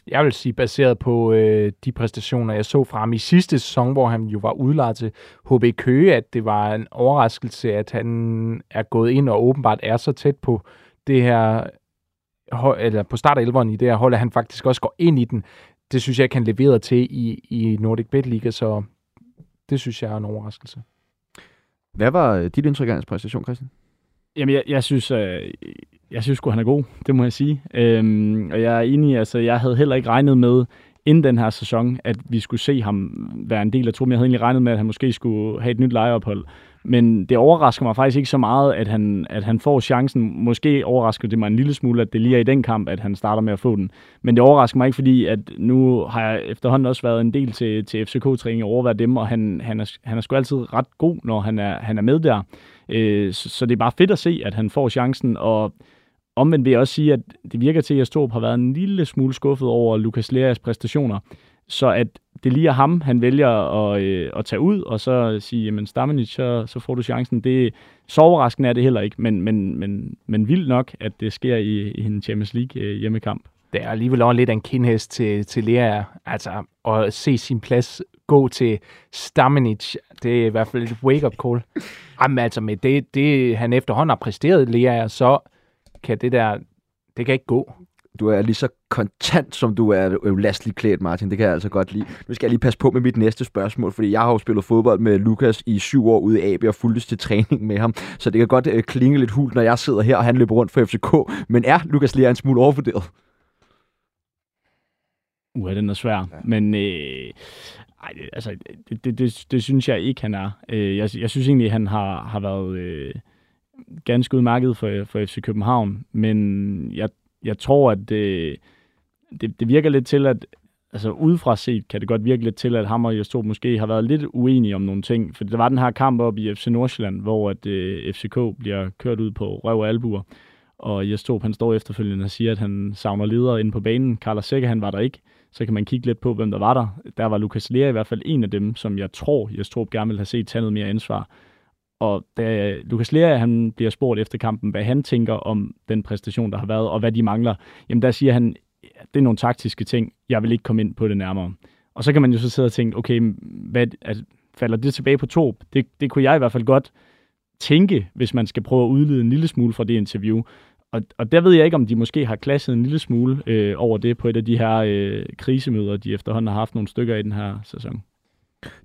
S2: Jeg vil sige, baseret på øh, de præstationer, jeg så fra ham i sidste sæson, hvor han jo var udlejet til HB Køge, at det var en overraskelse, at han er gået ind og åbenbart er så tæt på det her, eller på start af elveren i det her hold, at han faktisk også går ind i den. Det synes jeg ikke, han leverede til i, i Nordic Bet Liga, så det synes jeg er en overraskelse.
S1: Hvad var dit indtryk af hans præstation, Christian?
S3: Jamen, jeg, jeg synes, øh, jeg synes sgu, han er god, det må jeg sige. Øhm, og jeg er enig, altså, jeg havde heller ikke regnet med, inden den her sæson, at vi skulle se ham være en del af truppen. Jeg havde egentlig regnet med, at han måske skulle have et nyt lejeophold. Men det overrasker mig faktisk ikke så meget, at han, at han får chancen. Måske overrasker det mig en lille smule, at det lige er i den kamp, at han starter med at få den. Men det overrasker mig ikke, fordi at nu har jeg efterhånden også været en del til, til FCK-træning og overværet dem, og han, han, er, han er sgu altid ret god, når han er, han er med der. Øh, så, så det er bare fedt at se, at han får chancen, og omvendt vil jeg også sige, at det virker til, at Storp har været en lille smule skuffet over Lukas Leas præstationer. Så at det lige er ham, han vælger at, øh, at tage ud, og så sige, jamen Stamenic, så, så får du chancen. Det, så overraskende er det heller ikke, men, men, men, men vildt nok, at det sker i, i en Champions League øh, hjemmekamp.
S2: Det er alligevel også lidt af en kindhest til, til Lea. Altså, at se sin plads gå til Stamenic, det er i hvert fald et wake-up call. Jamen altså, med det, det han efterhånden har præsteret, Lea, så kan det der, det kan ikke gå.
S1: Du er lige så kontant, som du er lastligt klædt, Martin. Det kan jeg altså godt lide. Nu skal jeg lige passe på med mit næste spørgsmål, fordi jeg har jo spillet fodbold med Lukas i syv år ude i AB og fuldtes til træning med ham. Så det kan godt øh, klinge lidt hult, når jeg sidder her og han løber rundt for FCK. Men er Lukas Lea en smule overvurderet?
S3: Uh, den er svær. Ja. Men øh, ej, altså, det, det, det, det synes jeg ikke, han er. Øh, jeg, jeg synes egentlig, han har, har været øh, ganske udmærket for, for FC København. Men jeg, jeg tror, at det, det, det virker lidt til, at altså udefra set kan det godt virke lidt til, at ham og Jesper måske har været lidt uenige om nogle ting. For der var den her kamp op i FC Nordsjælland, hvor at, øh, FCK bliver kørt ud på røv og albuer. Og Jesper, han står efterfølgende og siger, at han savner ledere inde på banen. Carlos Sækker, han var der ikke så kan man kigge lidt på, hvem der var der. Der var Lukas Lea i hvert fald en af dem, som jeg tror, jeg tror gerne vil have set tage noget mere ansvar. Og da Lukas Lea han bliver spurgt efter kampen, hvad han tænker om den præstation, der har været, og hvad de mangler, jamen der siger han, det er nogle taktiske ting, jeg vil ikke komme ind på det nærmere. Og så kan man jo så sidde og tænke, okay, hvad, altså, falder det tilbage på to? Det, det kunne jeg i hvert fald godt tænke, hvis man skal prøve at udlede en lille smule fra det interview. Og, og der ved jeg ikke, om de måske har klasset en lille smule øh, over det på et af de her øh, krisemøder, de efterhånden har haft nogle stykker i den her sæson.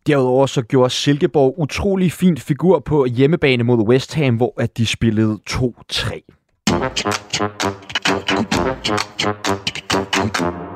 S1: Derudover så gjorde Silkeborg utrolig fint figur på hjemmebane mod West Ham, hvor at de spillede 2-3.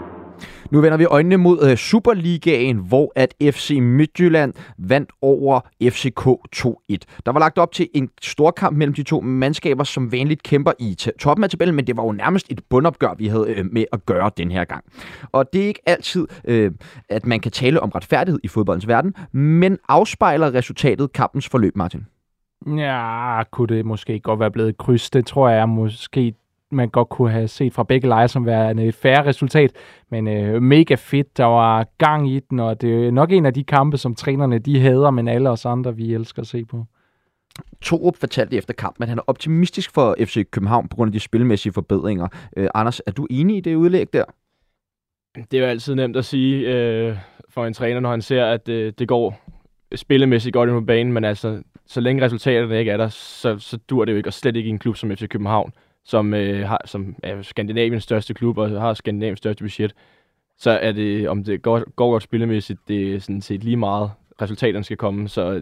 S1: Nu vender vi øjnene mod uh, Superligaen, hvor at FC Midtjylland vandt over FCK 2-1. Der var lagt op til en stor kamp mellem de to mandskaber, som vanligt kæmper i toppen af tabellen, men det var jo nærmest et bundopgør, vi havde uh, med at gøre den her gang. Og det er ikke altid, uh, at man kan tale om retfærdighed i fodboldens verden, men afspejler resultatet kampens forløb, Martin?
S2: Ja, kunne det måske godt være blevet kryds. Det tror jeg måske man godt kunne have set fra begge lejre som værende et færre resultat. Men øh, mega fedt, der var gang i den, og det er nok en af de kampe, som trænerne de hader, men alle os andre, vi elsker at se på.
S1: Torup fortalte efter kampen, at han er optimistisk for FC København på grund af de spilmæssige forbedringer. Øh, Anders, er du enig i det udlæg der?
S4: Det er jo altid nemt at sige øh, for en træner, når han ser, at øh, det går spillemæssigt godt ind på banen, men altså, så længe resultaterne ikke er der, så, så dur det jo ikke, og slet ikke i en klub som FC København som, øh, har, som er Skandinaviens største klub og har Skandinaviens største budget, så er det, om det går, går godt spillemæssigt, det er sådan set lige meget, resultaterne skal komme, så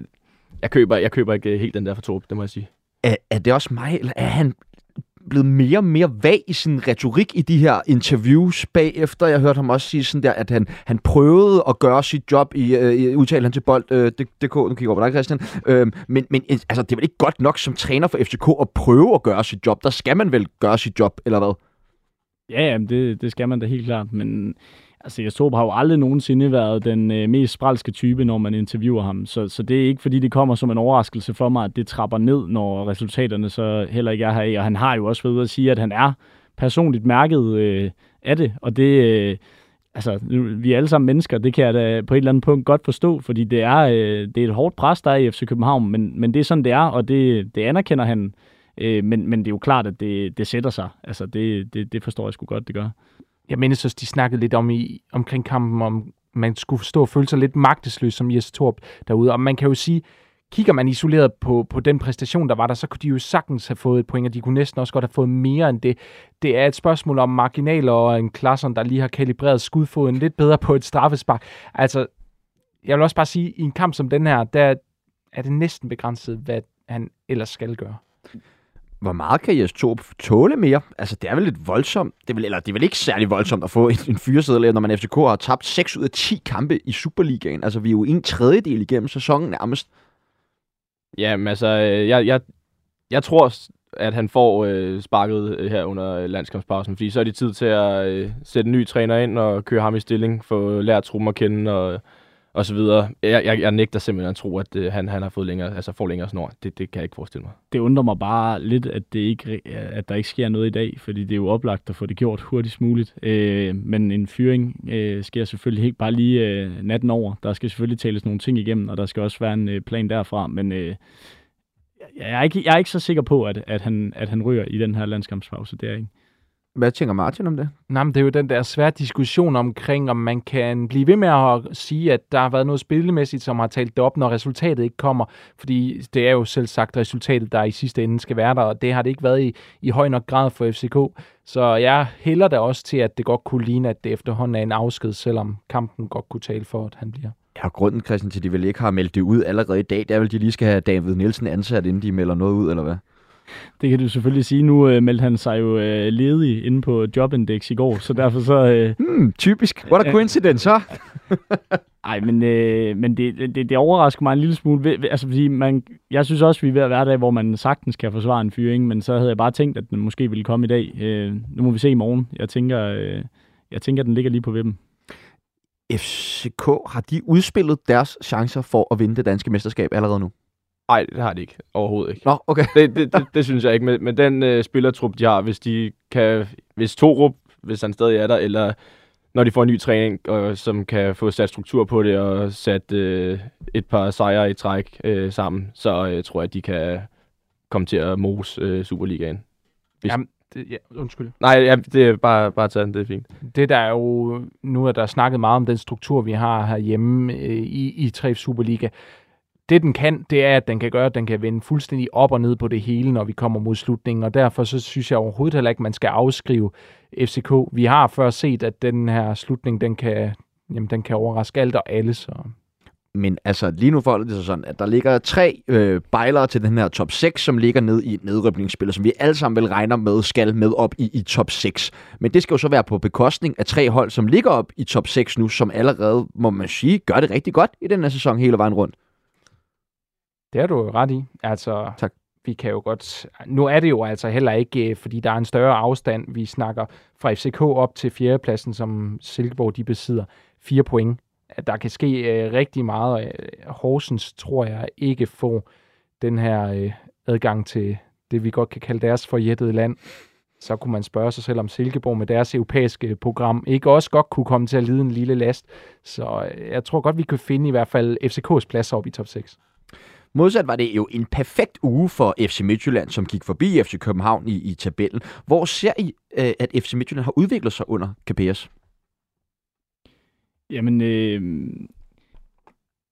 S4: jeg køber, jeg køber ikke øh, helt den der for Torp, det må jeg sige.
S1: Er, er det også mig, eller er han blevet mere og mere vag i sin retorik i de her interviews bagefter. Jeg hørte ham også sige sådan der, at han, han prøvede at gøre sit job i, øh, i han til bold, øh, DK, nu kigger over på dig, Christian. Øh, men, men altså, det er vel ikke godt nok som træner for FCK at prøve at gøre sit job. Der skal man vel gøre sit job, eller hvad?
S3: Ja, jamen, det, det skal man da helt klart, men Altså, jeg har jo aldrig nogensinde været den øh, mest spralske type, når man interviewer ham. Så, så det er ikke, fordi det kommer som en overraskelse for mig, at det trapper ned, når resultaterne så heller ikke er her. Og han har jo også været ude at sige, at han er personligt mærket øh, af det. Og det, øh, altså, vi er alle sammen mennesker, det kan jeg da på et eller andet punkt godt forstå, fordi det er, øh, det er et hårdt pres, der er i FC København, men, men det er sådan, det er, og det, det anerkender han. Øh, men, men det er jo klart, at det, det sætter sig. Altså, det, det, det forstår jeg sgu godt, det gør
S2: jeg mindes også, de snakkede lidt om i, omkring kampen, om man skulle stå og føle sig lidt magtesløs som Jes Torp derude. Og man kan jo sige, kigger man isoleret på, på den præstation, der var der, så kunne de jo sagtens have fået et point, og de kunne næsten også godt have fået mere end det. Det er et spørgsmål om marginaler og en klasse, der lige har kalibreret skudfoden lidt bedre på et straffespark. Altså, jeg vil også bare sige, i en kamp som den her, der, er det næsten begrænset, hvad han ellers skal gøre.
S1: Hvor meget kan Jes Torp tåle mere? Altså, det er vel lidt voldsomt. Det er vel, eller det er vel ikke særlig voldsomt at få en, en fyreseddel, når man FCK har tabt 6 ud af 10 kampe i Superligaen. Altså, vi er jo en tredjedel igennem sæsonen nærmest.
S4: Jamen altså, øh, jeg, jeg, jeg tror, at han får øh, sparket øh, her under øh, landskampspausen, fordi så er det tid til at øh, sætte en ny træner ind og køre ham i stilling, få øh, lært truppen at kende og, og så videre. Jeg, jeg, jeg nægter simpelthen at tro, at øh, han, han har fået længere, altså får længere snor. Det, det kan jeg ikke forestille mig.
S3: Det undrer mig bare lidt, at, det ikke, at der ikke sker noget i dag, fordi det er jo oplagt at få det gjort hurtigst muligt. Øh, men en fyring øh, sker selvfølgelig ikke bare lige øh, natten over. Der skal selvfølgelig tales nogle ting igennem, og der skal også være en øh, plan derfra, men... Øh, jeg er ikke, jeg er ikke så sikker på, at, at, han, at han ryger i den her landskampspause. Det er ikke.
S1: Hvad tænker Martin om det?
S2: Nej, men det er jo den der svære diskussion omkring, om man kan blive ved med at sige, at der har været noget spillemæssigt, som har talt det op, når resultatet ikke kommer. Fordi det er jo selv sagt resultatet, der i sidste ende skal være der, og det har det ikke været i, i høj nok grad for FCK. Så jeg hælder da også til, at det godt kunne ligne, at det efterhånden er en afsked, selvom kampen godt kunne tale for, at han bliver.
S1: Ja, grunden, Christian, til at de vel ikke har meldt det ud allerede i dag, det er vel, at de lige skal have David Nielsen ansat, inden de melder noget ud, eller hvad?
S3: Det kan du selvfølgelig sige. Nu øh, meldte han sig jo øh, ledig inde på Jobindex i går, så derfor så... Øh,
S1: hmm, typisk. What a coincidence, så?
S3: Nej, men, øh, men det, det, det overrasker mig en lille smule. Altså, fordi man, jeg synes også, vi er ved at være der, hvor man sagtens kan forsvare en fyring, men så havde jeg bare tænkt, at den måske ville komme i dag. Øh, nu må vi se i morgen. Jeg tænker, øh, jeg tænker, at den ligger lige på vippen.
S1: FCK, har de udspillet deres chancer for at vinde det danske mesterskab allerede nu?
S4: Nej, det har de ikke. Overhovedet ikke.
S1: Nå, okay.
S4: det, det, det, det synes jeg ikke. Men, men den øh, spillertrup, de har, hvis de kan... Hvis Torup, hvis han stadig er der, eller når de får en ny træning, og, som kan få sat struktur på det, og sat øh, et par sejre i træk øh, sammen, så øh, tror jeg, at de kan komme til at mose øh, Superligaen.
S2: Hvis... Jamen, det, ja, undskyld.
S4: Nej, ja, det er bare, bare taget, det er fint.
S2: Det der er jo, nu er der snakket meget om den struktur, vi har herhjemme øh, i, i 3 Superliga. Det den kan, det er, at den kan gøre, at den kan vende fuldstændig op og ned på det hele, når vi kommer mod slutningen, og derfor så synes jeg overhovedet heller ikke, man skal afskrive FCK. Vi har før set, at den her slutning, den kan, jamen, den kan overraske alt og alle, så
S1: men altså, lige nu forholder det sig sådan, at der ligger tre øh, bejlere til den her top 6, som ligger ned i et nedrykningsspil, som vi alle sammen vel regner med skal med op i, i top 6. Men det skal jo så være på bekostning af tre hold, som ligger op i top 6 nu, som allerede, må man sige, gør det rigtig godt i den her sæson hele vejen rundt.
S2: Det er du jo ret i. Altså,
S1: tak.
S2: Vi kan jo godt... Nu er det jo altså heller ikke, øh, fordi der er en større afstand. Vi snakker fra FCK op til fjerdepladsen, som Silkeborg de besidder. Fire point der kan ske øh, rigtig meget. Horsens tror jeg ikke får den her øh, adgang til det, vi godt kan kalde deres forjættede land. Så kunne man spørge sig selv, om Silkeborg med deres europæiske program ikke også godt kunne komme til at lide en lille last. Så øh, jeg tror godt, vi kan finde i hvert fald FCK's plads op i top 6.
S1: Modsat var det jo en perfekt uge for FC Midtjylland, som gik forbi FC København i, i tabellen. Hvor ser I, øh, at FC Midtjylland har udviklet sig under KPS?
S3: Jamen, øh,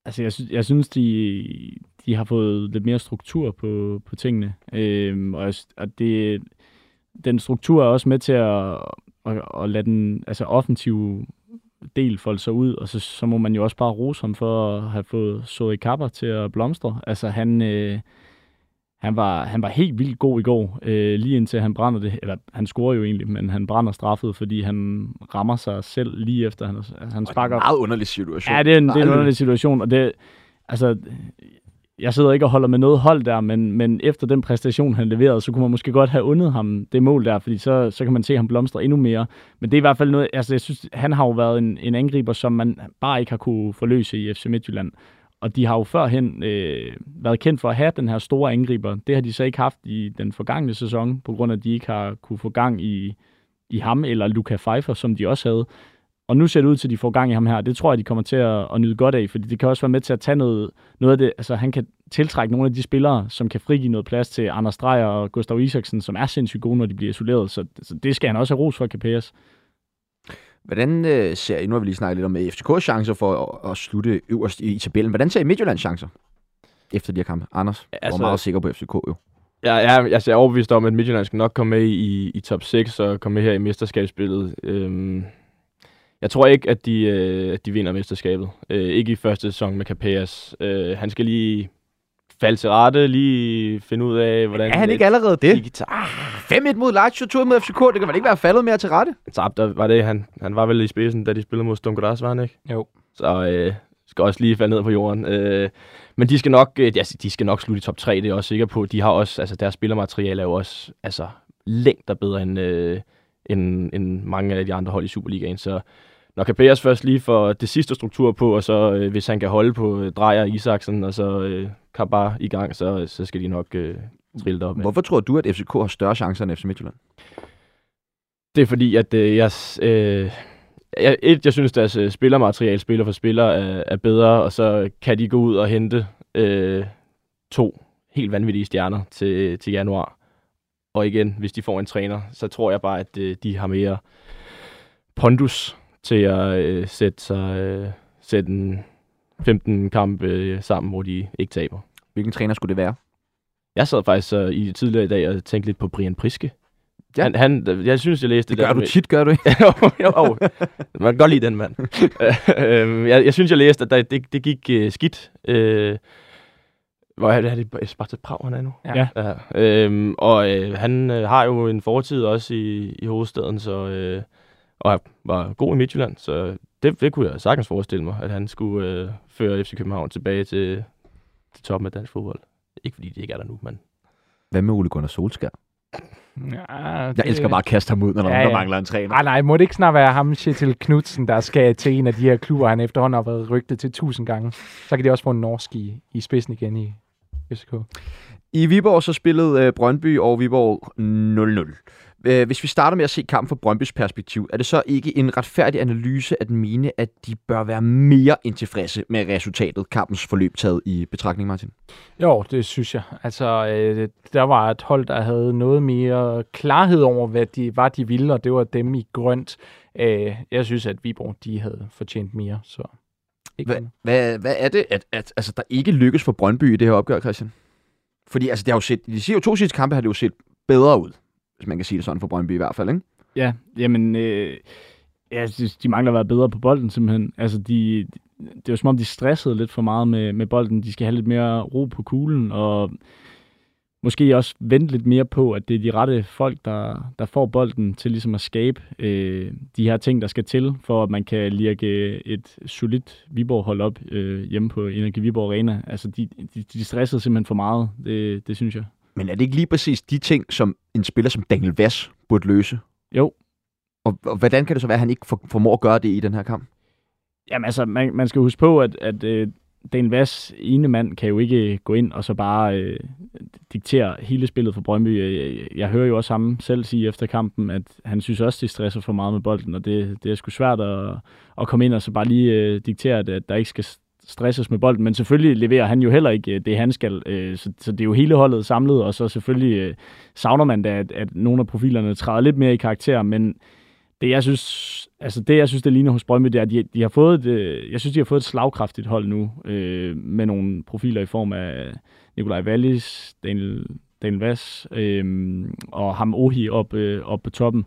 S3: altså jeg, sy- jeg synes, de, de har fået lidt mere struktur på, på tingene. Øh, og, og det, den struktur er også med til at, at, at lade den altså offensive del folde sig ud, og så, så må man jo også bare rose ham for at have fået Zoe Kapper til at blomstre. Altså han, øh, han var, han var helt vildt god i går, øh, lige indtil han brænder det. Eller han scorer jo egentlig, men han brænder straffet, fordi han rammer sig selv lige efter. Han, han sparker...
S1: Det er en meget underlig situation.
S3: Ja, det er en, det er en underlig situation, og det, altså, jeg sidder ikke og holder med noget hold der, men, men efter den præstation, han leverede, så kunne man måske godt have undet ham det mål der, fordi så, så kan man se ham blomstre endnu mere. Men det er i hvert fald noget, altså jeg synes, han har jo været en, en angriber, som man bare ikke har kunne forløse i FC Midtjylland. Og de har jo førhen øh, været kendt for at have den her store angriber. Det har de så ikke haft i den forgangne sæson, på grund af, at de ikke har kunne få gang i, i ham eller Luca Pfeiffer, som de også havde. Og nu ser det ud til, at de får gang i ham her. Det tror jeg, de kommer til at, at nyde godt af, fordi det kan også være med til at tage noget, noget af det. Altså, han kan tiltrække nogle af de spillere, som kan frigive noget plads til Anders Dreyer og Gustav Isaksen, som er sindssygt gode, når de bliver isoleret. Så, så det skal han også have ros for, KPS.
S1: Hvordan øh, ser I, nu har vi lige snakket lidt om FCK's chancer for at, at slutte øverst i, i tabellen. Hvordan ser I Midtjyllands chancer efter de her kampe? Anders, altså, var meget sikker på FCK jo.
S4: Ja, ja, altså, jeg er overbevist om, at Midtjylland skal nok komme med i, i top 6 og komme med her i mesterskabsspillet. Øhm, jeg tror ikke, at de, øh, at de vinder mesterskabet. Øh, ikke i første sæson med Capellas. Øh, han skal lige falde til rette, lige finde ud af, hvordan...
S1: Er han ikke allerede det?
S4: Digital...
S1: 5-1 mod Lazio, 2 mod FCK. Det kan vel ikke være faldet mere til rette?
S4: Tabte, var det, han, han var vel i spidsen, da de spillede mod Sturm Graz, var han ikke?
S2: Jo.
S4: Så øh, skal også lige falde ned på jorden. Øh, men de skal nok, øh, de skal nok slutte i top 3, det er jeg også sikker på. De har også, altså deres spillermateriale er jo også altså, længder bedre end, øh, end, end mange af de andre hold i Superligaen. Så når Capellas først lige får det sidste struktur på, og så øh, hvis han kan holde på øh, Drejer og Isaksen, og så øh, Kabar i gang, så, så skal de nok øh, trille det op.
S1: Hvorfor tror du, at FCK har større chancer end FC Midtjylland?
S4: Det er fordi, at øh, jeg, øh, jeg, et, jeg synes, deres øh, spillermateriale, spiller for spiller, er, er bedre, og så kan de gå ud og hente øh, to helt vanvittige stjerner til, til januar. Og igen, hvis de får en træner, så tror jeg bare, at øh, de har mere pondus til at øh, sætte, sig, øh, sætte en 15 kamp øh, sammen, hvor de ikke taber.
S1: Hvilken træner skulle det være?
S4: Jeg sad faktisk øh, i tidligere i dag og tænkte lidt på Brian Priske.
S1: Ja.
S4: Han, han, jeg synes, jeg læste
S1: Det gør
S4: der
S1: du
S4: med-
S1: tit, gør du ikke?
S4: jo, jo, jo. Man kan godt lide den mand. øh, jeg, jeg synes, jeg læste, at der, det, det gik øh, skidt. Øh, hvor er det, er det Sparta Prag, han er nu?
S3: Ja.
S4: ja. Øhm, og øh, han øh, har jo en fortid også i, i hovedstaden, så, øh, og var god i Midtjylland, så det, det kunne jeg sagtens forestille mig, at han skulle øh, føre FC København tilbage til, til toppen af dansk fodbold. Ikke fordi det ikke er der nu, men
S1: Hvad med Ole Gunnar Solskjaer?
S2: Ja,
S1: Jeg elsker bare at kaste ham ud, når der
S2: Ja,
S1: ja, ja.
S2: ja.
S1: mangler en træner.
S2: Nej, nej, må det ikke snart være ham, Kjetil Knudsen, der skal til en af de her klubber, han efterhånden har været rygtet til tusind gange. Så kan de også få en norsk i, i spidsen igen i FCK.
S1: I Viborg så spillede øh, Brøndby og Viborg 0-0. Øh, hvis vi starter med at se kampen fra Brøndbys perspektiv, er det så ikke en retfærdig analyse at mene, at de bør være mere end tilfredse med resultatet, kampens forløb taget i betragtning, Martin?
S2: Jo, det synes jeg. Altså, øh, der var et hold, der havde noget mere klarhed over, hvad de var, de ville, og det var dem i grønt. Øh, jeg synes, at Viborg, de havde fortjent mere, så... Ikke
S1: Hvad, hvad, hvad er det, at, at altså, der ikke lykkes for Brøndby i det her opgør, Christian? Fordi altså, det har jo set, de siger jo to sidste kampe har det jo set bedre ud, hvis man kan sige det sådan for Brøndby i hvert fald, ikke?
S3: Ja, jamen, øh, jeg synes, de mangler at være bedre på bolden simpelthen. Altså, de, det er jo som om, de stressede lidt for meget med, med bolden. De skal have lidt mere ro på kuglen, og måske også vente lidt mere på, at det er de rette folk, der, der får bolden til ligesom at skabe øh, de her ting, der skal til, for at man kan lirke et solidt Viborg-hold op øh, hjemme på Energi Viborg Arena. Altså, de, de, de stressede simpelthen for meget, det, det synes jeg.
S1: Men er det ikke lige præcis de ting, som en spiller som Daniel Vass burde løse?
S3: Jo,
S1: Og, og hvordan kan det så være, at han ikke for, formår at gøre det i den her kamp?
S3: Jamen altså, man, man skal huske på, at, at øh, Dan Vass, ene mand, kan jo ikke gå ind og så bare øh, diktere hele spillet for Brøndby. Jeg, jeg hører jo også ham selv sige efter kampen, at han synes også, det stresser for meget med bolden, og det, det er sgu svært at, at komme ind og så bare lige øh, diktere, at, at der ikke skal stresses med bolden. Men selvfølgelig leverer han jo heller ikke øh, det, han skal. Øh, så, så det er jo hele holdet samlet, og så selvfølgelig øh, savner man da, at, at nogle af profilerne træder lidt mere i karakter, men det jeg synes, altså det jeg synes, det ligner hos Brøndby, det er, at de, de har fået et, jeg synes, de har fået et slagkraftigt hold nu, øh, med nogle profiler i form af Nikolaj Wallis, Daniel, Daniel Vass, øh, og ham Ohi op, øh, op på toppen.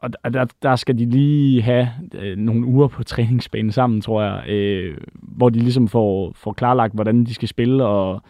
S3: Og der- der, skal de lige have øh, nogle uger på træningsbanen sammen, tror jeg, øh, hvor de ligesom får, får klarlagt, hvordan de skal spille, og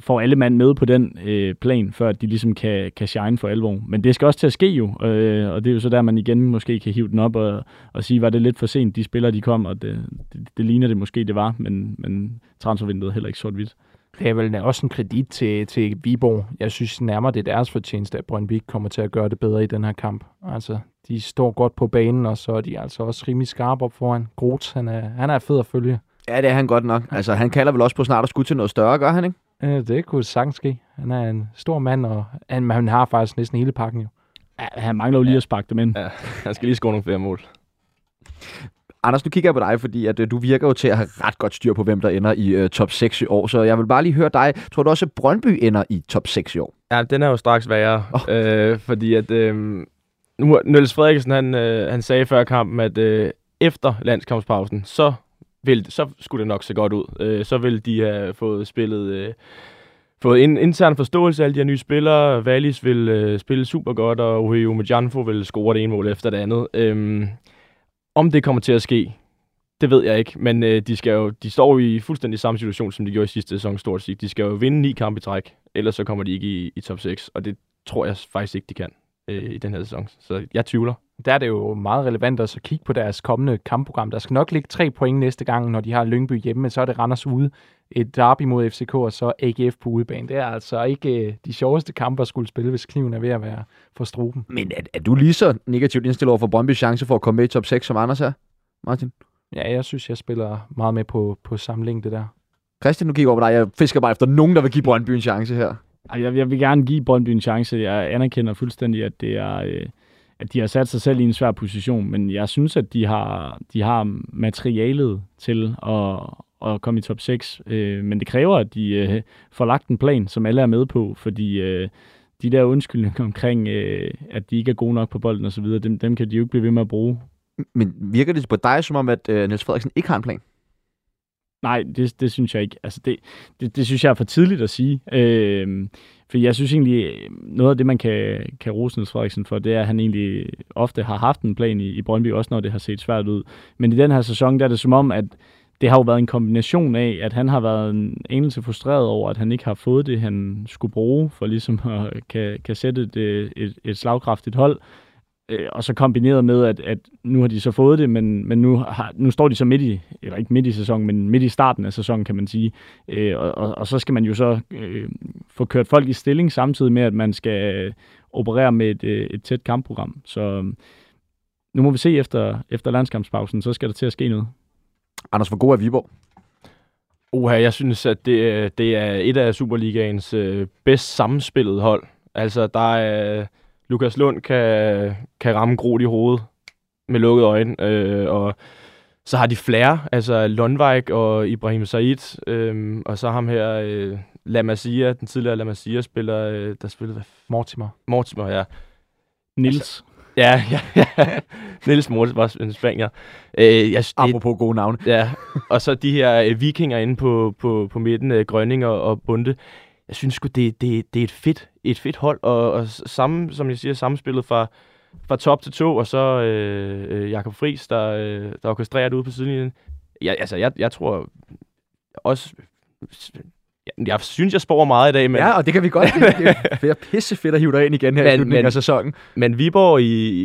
S3: får alle mand med på den øh, plan, før de ligesom kan, kan shine for alvor. Men det skal også til at ske jo, øh, og det er jo så der, man igen måske kan hive den op og, og sige, var det lidt for sent, de spillere de kom, og det, det, det ligner det måske, det var, men, men transfervinduet er heller ikke sort-hvidt.
S2: Det er vel også en kredit til, til Viborg. Jeg synes nærmere, det er deres fortjeneste, at Brøndby kommer til at gøre det bedre i den her kamp. Altså, de står godt på banen, og så er de altså også rimelig skarpe op foran. Groth, han er, han er fed at følge.
S1: Ja, det er han godt nok. Altså, han kalder vel også på snart at skulle til noget større, gør han ikke?
S2: Øh, det kunne sagtens ske. Han er en stor mand, og han, han har faktisk næsten hele pakken jo.
S3: Ja, han mangler jo lige
S4: Ja.
S3: at sparke dem ind.
S4: ja, han skal lige score nogle flere mål.
S1: Anders, nu kigger jeg på dig, fordi at, øh, du virker jo til at have ret godt styr på, hvem der ender i øh, top 6 i år. Så jeg vil bare lige høre dig. Tror du også, at Brøndby ender i top 6 i år?
S4: Ja, den er jo straks værre, oh. øh, fordi at øh, nu, Niels Frederiksen, han, øh, han sagde før kampen, at øh, efter landskampspausen, så, vil, så skulle det nok se godt ud. Øh, så vil de have fået spillet, øh, fået en intern forståelse af alle de her nye spillere. Wallis vil øh, spille super godt, og Ohio Medjanfo vil score det ene mål efter det andet. Øh, om det kommer til at ske, det ved jeg ikke, men øh, de, skal jo, de står jo i fuldstændig samme situation, som de gjorde i sidste sæson, stort set. De skal jo vinde ni kampe i træk, ellers så kommer de ikke i, i top 6, og det tror jeg faktisk ikke, de kan øh, i den her sæson. Så jeg tvivler.
S2: Der er det jo meget relevant også at kigge på deres kommende kampprogram. Der skal nok ligge tre point næste gang, når de har Lyngby hjemme, men så er det Randers ude, et derby mod FCK og så AGF på udebane. Det er altså ikke øh, de sjoveste kampe at skulle spille, hvis kniven er ved at være for struben.
S1: Men er, er du lige så negativt indstillet over for Brøndby's chance for at komme med i top 6, som Anders er, Martin?
S2: Ja, jeg synes, jeg spiller meget med på, på samme længde der.
S1: Christian, nu kigger over på dig. Jeg fisker bare efter nogen, der vil give Brøndby en chance her.
S3: Jeg, jeg vil gerne give Brøndby en chance. Jeg anerkender fuldstændig, at det er... Øh, at de har sat sig selv i en svær position, men jeg synes, at de har, de har materialet til at, at komme i top 6. Øh, men det kræver, at de øh, får lagt en plan, som alle er med på, fordi øh, de der undskyldninger omkring, øh, at de ikke er gode nok på bolden osv., dem, dem kan de jo ikke blive ved med at bruge.
S1: Men virker det på dig som om, at øh, Niels Frederiksen ikke har en plan?
S3: Nej, det, det synes jeg ikke. Altså det, det, det synes jeg er for tidligt at sige. Øh, for jeg synes egentlig, noget af det, man kan, kan rose Niels Frederiksen for, det er, at han egentlig ofte har haft en plan i, i Brøndby, også når det har set svært ud. Men i den her sæson, der er det som om, at det har jo været en kombination af, at han har været en anelse frustreret over, at han ikke har fået det, han skulle bruge, for ligesom at kan, kan sætte et, øh, et, et slagkraftigt hold. Øh, og så kombineret med, at, at nu har de så fået det, men, men nu, har, nu står de så midt i, eller ikke midt i sæsonen, men midt i starten af sæsonen, kan man sige. Øh, og, og, og så skal man jo så øh, få kørt folk i stilling, samtidig med, at man skal øh, operere med et, øh, et tæt kampprogram. Så øh, nu må vi se efter, efter landskampspausen, så skal der til at ske noget.
S1: Anders, hvor god er Viborg?
S4: Uha, jeg synes, at det, er- det er et af Superligaens øh, bedst sammenspillede hold. Altså, der er... Lukas Lund kan, kan ramme Groth i hovedet med lukkede øjne, øh, og så har de flere, altså Lundvik og Ibrahim Said, øh, og så ham her, øh, Lamasia, den tidligere Lamasia spiller, øh, der spillede, hvad
S2: Mortimer.
S4: Mortimer, ja.
S3: Nils.
S4: Ja, ja, ja. Niels Mortimer var en spanier. Øh, jeg, det,
S1: Apropos gode navne.
S4: Ja, og så de her øh, vikinger inde på, på, på midten, øh, Grønning og, og Bunde. Jeg synes sgu, det, det, det er et fedt, et fedt hold, og, og samme, som jeg siger, samspillet fra, fra top til to, og så øh, øh, Jakob Friis, der, øh, der orkestrerer det ude på sidelinjen. Jeg, altså, jeg, jeg tror også... Jeg, jeg synes, jeg spår meget i dag, men,
S1: Ja, og det kan vi godt. Det er pisse fedt at hive dig ind igen her i
S4: Men-
S1: slutningen
S4: men-
S1: af sæsonen.
S4: men Viborg i,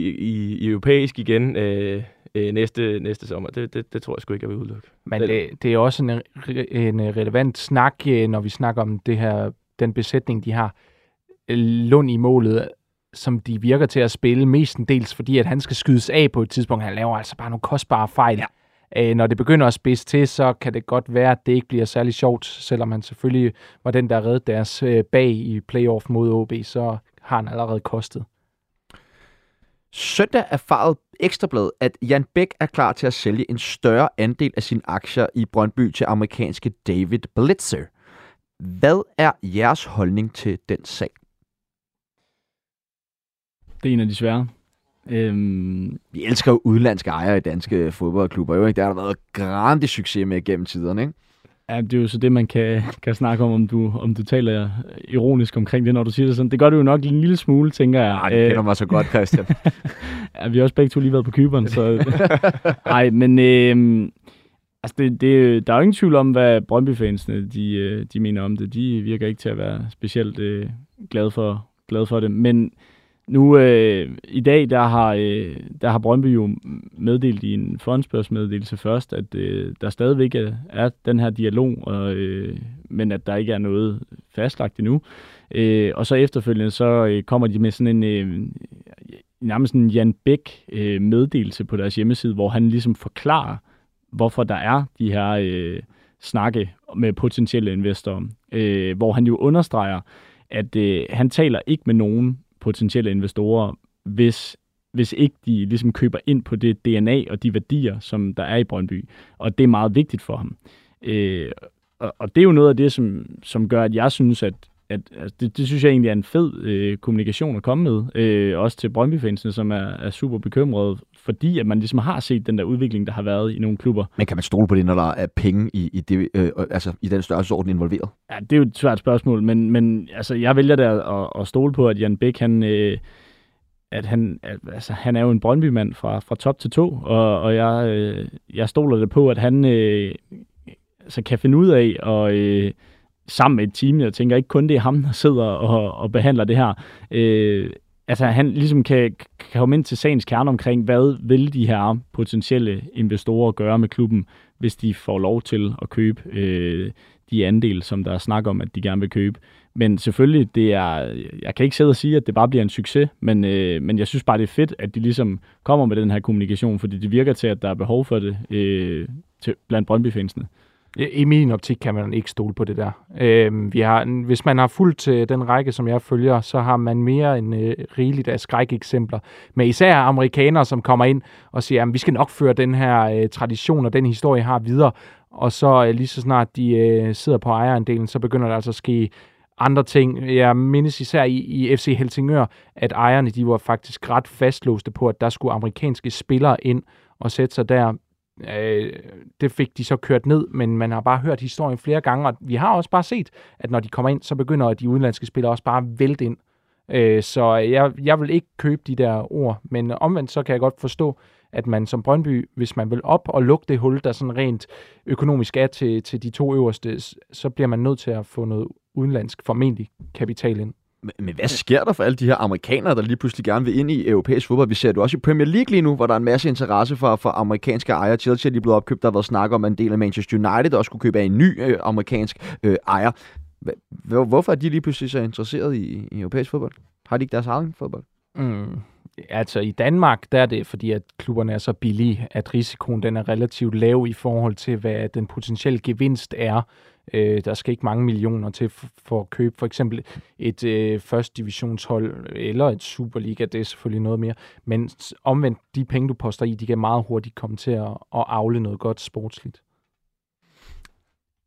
S4: i, i europæisk igen øh, øh, næste, næste sommer, det, det, det tror jeg sgu ikke, jeg vil udelukke.
S2: Men det, det er også en, re- en øh, relevant snak, øh, når vi snakker om det her, den besætning, de har. Øh, Lund i målet, som de virker til at spille mestendels, fordi at han skal skydes af på et tidspunkt. Han laver altså bare nogle kostbare fejl. Ja. Øh, når det begynder at spidse til, så kan det godt være, at det ikke bliver særlig sjovt, selvom han selvfølgelig var den, der reddede deres øh, bag i playoff mod OB, så har han allerede kostet.
S1: Søndag erfarede Ekstrabladet, at Jan Bæk er klar til at sælge en større andel af sine aktier i Brøndby til amerikanske David Blitzer. Hvad er jeres holdning til den sag?
S3: Det er en af de svære. Øhm,
S1: Vi elsker jo udlandske ejere i danske fodboldklubber. Jo, ikke? Der har der været grande succes med gennem tiderne. Ikke?
S3: Ja, det er jo så det, man kan, kan snakke om, om du, om du taler ironisk omkring det, når du siger det sådan. Det gør du jo nok en lille smule, tænker jeg.
S1: Ej, det kender mig så godt, Christian.
S3: Ja, vi har også begge to lige været på Kyberen, så... Nej, men øh, altså det, det, der er jo ingen tvivl om, hvad Brøndby-fansene de, øh, de mener om det. De virker ikke til at være specielt øh, glade, for, glade for det. Men nu øh, i dag, der har, øh, der har Brøndby jo meddelt i en fondspørgsmeddelelse først, at øh, der stadigvæk er, er den her dialog, og, øh, men at der ikke er noget fastlagt endnu. Øh, og så efterfølgende, så øh, kommer de med sådan en... Øh, nærmest en Jan Bæk øh, meddelelse på deres hjemmeside, hvor han ligesom forklarer, hvorfor der er de her øh, snakke med potentielle investorer. Øh, hvor han jo understreger, at øh, han taler ikke med nogen potentielle investorer, hvis, hvis ikke de ligesom køber ind på det DNA og de værdier, som der er i Brøndby. Og det er meget vigtigt for ham. Øh, og, og det er jo noget af det, som, som gør, at jeg synes, at at, altså, det, det synes jeg egentlig er en fed øh, kommunikation at komme med, øh, også til Brøndby-fansene, som er, er super bekymrede, fordi at man ligesom har set den der udvikling, der har været i nogle klubber.
S1: Men kan man stole på det, når der er penge i, i, det, øh, altså, i den størrelsesorden involveret?
S3: Ja, det er jo et svært spørgsmål, men, men altså, jeg vælger der at, at stole på, at Jan Bæk, han, øh, at han, altså, han er jo en Brøndby-mand fra, fra top til to, og, og jeg, øh, jeg stoler det på, at han øh, altså, kan finde ud af at øh, sammen med et team, jeg tænker ikke kun det er ham, der sidder og, og behandler det her, øh, altså han ligesom kan, kan komme ind til sagens kerne omkring, hvad vil de her potentielle investorer gøre med klubben, hvis de får lov til at købe øh, de andel, som der er snak om, at de gerne vil købe. Men selvfølgelig, det er, jeg kan ikke sidde og sige, at det bare bliver en succes, men, øh, men jeg synes bare, det er fedt, at de ligesom kommer med den her kommunikation, fordi det virker til, at der er behov for det øh, til, blandt Brøndby-fansene.
S2: I min optik kan man ikke stole på det der. Øh, vi har, hvis man har fulgt øh, den række, som jeg følger, så har man mere end øh, rigeligt af skrækeksempler Men især amerikanere, som kommer ind og siger, at vi skal nok føre den her øh, tradition og den historie har videre. Og så øh, lige så snart de øh, sidder på ejerandelen, så begynder der altså at ske andre ting. Jeg mindes især i, i FC Helsingør, at ejerne de var faktisk ret fastlåste på, at der skulle amerikanske spillere ind og sætte sig der. Øh, det fik de så kørt ned, men man har bare hørt historien flere gange, og vi har også bare set, at når de kommer ind, så begynder de udenlandske spillere også bare at vælte ind. Øh, så jeg, jeg vil ikke købe de der ord, men omvendt så kan jeg godt forstå, at man som Brøndby, hvis man vil op og lukke det hul, der sådan rent økonomisk er til, til de to øverste, så bliver man nødt til at få noget udenlandsk formentlig kapital ind.
S1: Men, hvad sker der for alle de her amerikanere, der lige pludselig gerne vil ind i europæisk fodbold? Vi ser det også i Premier League lige nu, hvor der er en masse interesse for, for amerikanske ejere. Chelsea er lige blevet opkøbt, der har været snak om, at en del af Manchester United også skulle købe af en ny øh, amerikansk øh, ejer. Hvorfor er de lige pludselig så interesseret i, i europæisk fodbold? Har de ikke deres egen fodbold?
S2: Mm. Altså i Danmark, der er det fordi, at klubberne er så billige, at risikoen den er relativt lav i forhold til, hvad den potentielle gevinst er. Øh, der skal ikke mange millioner til for at købe for eksempel et øh, første divisionshold eller et Superliga, det er selvfølgelig noget mere. Men omvendt, de penge, du poster i, de kan meget hurtigt komme til at, at afle noget godt sportsligt.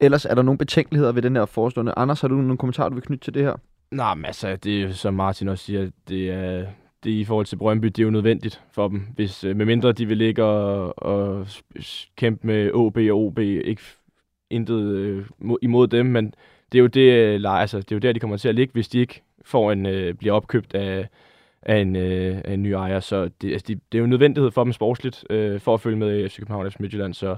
S1: Ellers er der nogle betænkeligheder ved den her forestående. Anders, har du nogle kommentarer, du vil knytte til det her?
S4: Nej, men altså, det er som Martin også siger, det er, det i forhold til Brøndby, det er jo nødvendigt for dem. Hvis, øh, medmindre de vil ligge og, og kæmpe med OB og OB, ikke intet øh, imod dem, men det er jo det, øh, altså, det er jo der, de kommer til at ligge, hvis de ikke får en, øh, bliver opkøbt af, af, en, øh, af en ny ejer. Så det, altså, de, det er jo en nødvendighed for dem sportsligt, øh, for at følge med i FC København FC Midtjylland. Så,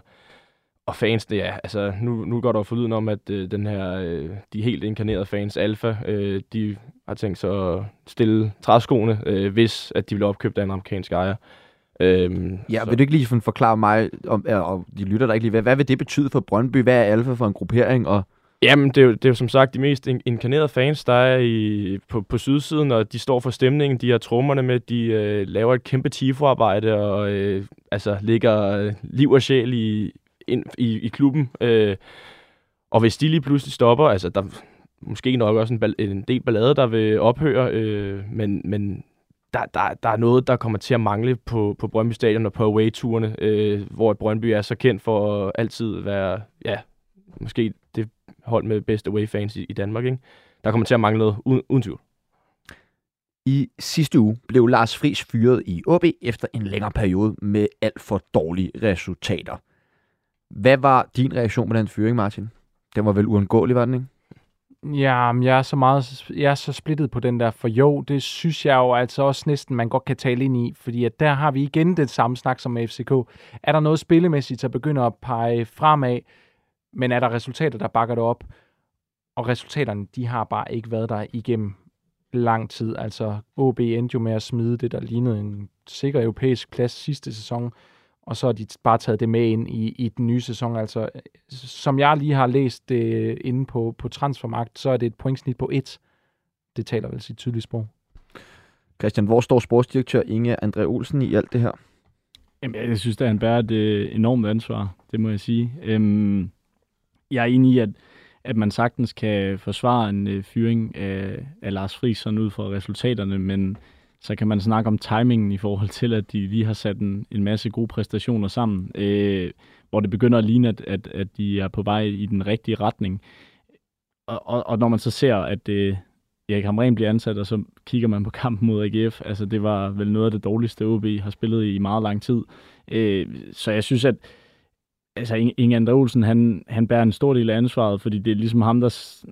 S4: og fans, det er, altså, nu, nu går der jo forlyden om, at øh, den her, øh, de helt inkarnerede fans, Alfa, øh, de har tænkt sig at stille træskoene, øh, hvis at de bliver opkøbt af en amerikansk ejer.
S1: Øhm, ja, så. vil du ikke lige forklare mig, om, og de lytter der ikke lige, hvad, hvad vil det betyde for Brøndby? Hvad er Alfa for en gruppering? Og
S4: Jamen, det er, jo, det er jo som sagt de mest inkarnerede fans, der er i, på, på sydsiden, og de står for stemningen, de har trommerne med, de øh, laver et kæmpe tifo-arbejde, og øh, altså ligger øh, liv og sjæl i, ind, i, i klubben. Øh, og hvis de lige pludselig stopper, altså der måske nok også en, en del ballade, der vil ophøre, øh, men, men der, der, der er noget, der kommer til at mangle på, på Brøndby Stadion og på away-turene, øh, hvor Brøndby er så kendt for at altid være, ja, måske det hold med bedste away-fans i, i Danmark, ikke? Der kommer til at mangle noget, uden, uden tvivl.
S1: I sidste uge blev Lars Friis fyret i OB efter en længere periode med alt for dårlige resultater. Hvad var din reaktion på den fyring, Martin? Den var vel uundgåelig, var den ikke?
S2: Ja, men jeg er så meget, jeg er så splittet på den der, for jo, det synes jeg jo altså også næsten, man godt kan tale ind i, fordi at der har vi igen den samme snak som med FCK. Er der noget spillemæssigt, der begynder at pege fremad, men er der resultater, der bakker det op? Og resultaterne, de har bare ikke været der igennem lang tid. Altså, OB endte jo med at smide det, der lignede en sikker europæisk plads sidste sæson, og så har de bare taget det med ind i, i den nye sæson. Altså, som jeg lige har læst det inde på, på Transfermarkt, så er det et pointsnit på 1. Det taler vel sit tydelige sprog.
S1: Christian, hvor står sportsdirektør Inge André Olsen i alt det her?
S3: Jamen, jeg synes, at han bærer et øh, enormt ansvar, det må jeg sige. Øhm, jeg er enig i, at, at man sagtens kan forsvare en øh, fyring af, af Lars Friis sådan ud fra resultaterne, men så kan man snakke om timingen i forhold til, at de lige har sat en, en masse gode præstationer sammen, øh, hvor det begynder at ligne, at, at, at de er på vej i den rigtige retning. Og, og, og når man så ser, at øh, Erik Hamren bliver ansat, og så kigger man på kampen mod AGF, altså det var vel noget af det dårligste OB har spillet i meget lang tid. Øh, så jeg synes, at altså Inge Andre Olsen, han, han bærer en stor del af ansvaret, fordi det er ligesom ham, der,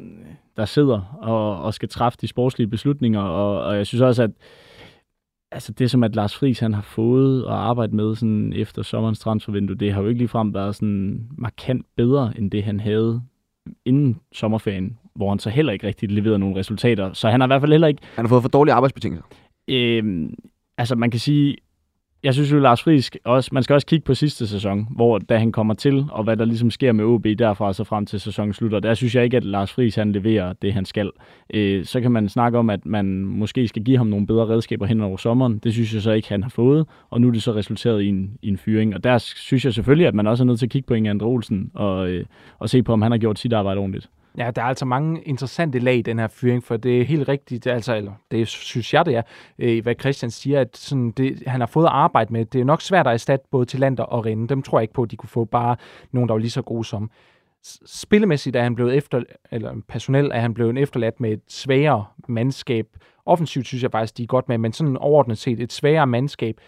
S3: der sidder og, og skal træffe de sportslige beslutninger, og, og jeg synes også, at altså det, som at Lars Friis han har fået og arbejdet med sådan efter sommerens transfervindue, det har jo ikke ligefrem været sådan markant bedre, end det han havde inden sommerferien, hvor han så heller ikke rigtig leverede nogle resultater. Så han har i hvert fald heller ikke...
S1: Han har fået for dårlige arbejdsbetingelser.
S3: Øh, altså man kan sige, jeg synes jo, Lars Friis, også, man skal også kigge på sidste sæson, hvor da han kommer til, og hvad der ligesom sker med OB derfra så frem til sæsonen slutter. Der synes jeg ikke, at Lars Friis han leverer det, han skal. Øh, så kan man snakke om, at man måske skal give ham nogle bedre redskaber hen over sommeren. Det synes jeg så ikke, han har fået, og nu er det så resulteret i en, i en fyring. Og der synes jeg selvfølgelig, at man også er nødt til at kigge på Inge Andre Olsen og, øh, og se på, om han har gjort sit arbejde ordentligt.
S2: Ja, der er altså mange interessante lag i den her fyring, for det er helt rigtigt, altså, eller det synes jeg, det er, øh, hvad Christian siger, at sådan det, han har fået at arbejde med. Det er nok svært at erstatte både Tillander og Rinde. Dem tror jeg ikke på, at de kunne få bare nogen, der var lige så gode som. Spillemæssigt er han blevet efter, eller personel er han blevet efterladt med et svagere mandskab. Offensivt synes jeg faktisk, de er godt med, men sådan overordnet set et svagere mandskab.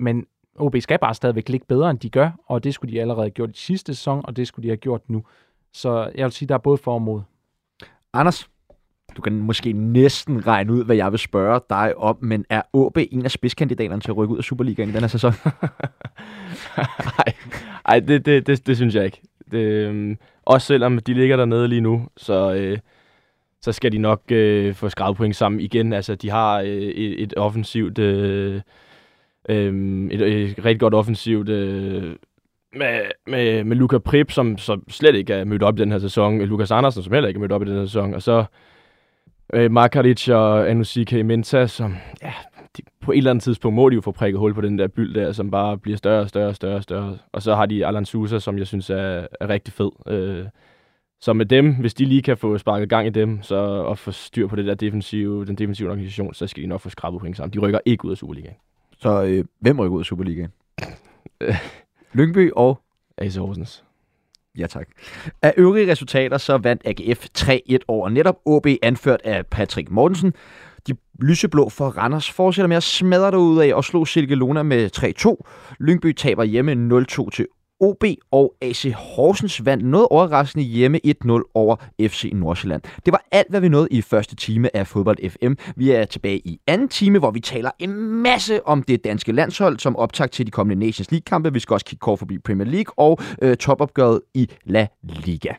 S2: Men OB skal bare stadigvæk ligge bedre, end de gør, og det skulle de allerede have gjort i sidste sæson, og det skulle de have gjort nu. Så jeg vil sige, der er både for og mod.
S1: Anders, du kan måske næsten regne ud, hvad jeg vil spørge dig om, men er AB en af spidskandidaterne til at rykke ud af Superligaen i den her sæson?
S4: Nej, Ej, det, det, det, det synes jeg ikke. Det, øh, også selvom de ligger dernede lige nu, så, øh, så skal de nok øh, få skrevet point sammen igen. Altså, de har øh, et, et offensivt... Øh, øh, et, et rigtig godt offensivt øh, med, med, med Luca Prip, som, som slet ikke er mødt op i den her sæson. Lukas Andersen, som heller ikke er mødt op i den her sæson. Og så øh, Markaric og Anusika Menta, som ja, de, på et eller andet tidspunkt må de jo få prikket hul på den der byld der, som bare bliver større og større og større og større. Og så har de Alan Sousa, som jeg synes er, er rigtig fed. Øh, så med dem, hvis de lige kan få sparket gang i dem, så og få styr på det der defensive, den defensive organisation, så skal de nok få skrabet point sammen. De rykker ikke ud af Superligaen.
S1: Så øh, hvem rykker ud af Superligaen? Lyngby og
S4: AC Horsens.
S1: Ja, tak. Af øvrige resultater så vandt AGF 3-1 over netop OB, anført af Patrick Mortensen. De lyseblå for Randers fortsætter med at smadre ud af og slå Silke Luna med 3-2. Lyngby taber hjemme 0-2 til OB og AC Horsens vandt noget overraskende hjemme 1-0 over FC Nordsjælland. Det var alt, hvad vi nåede i første time af Fodbold FM. Vi er tilbage i anden time, hvor vi taler en masse om det danske landshold, som optag til de kommende Nations League-kampe. Vi skal også kigge kort forbi Premier League og øh, topopgøret i La Liga.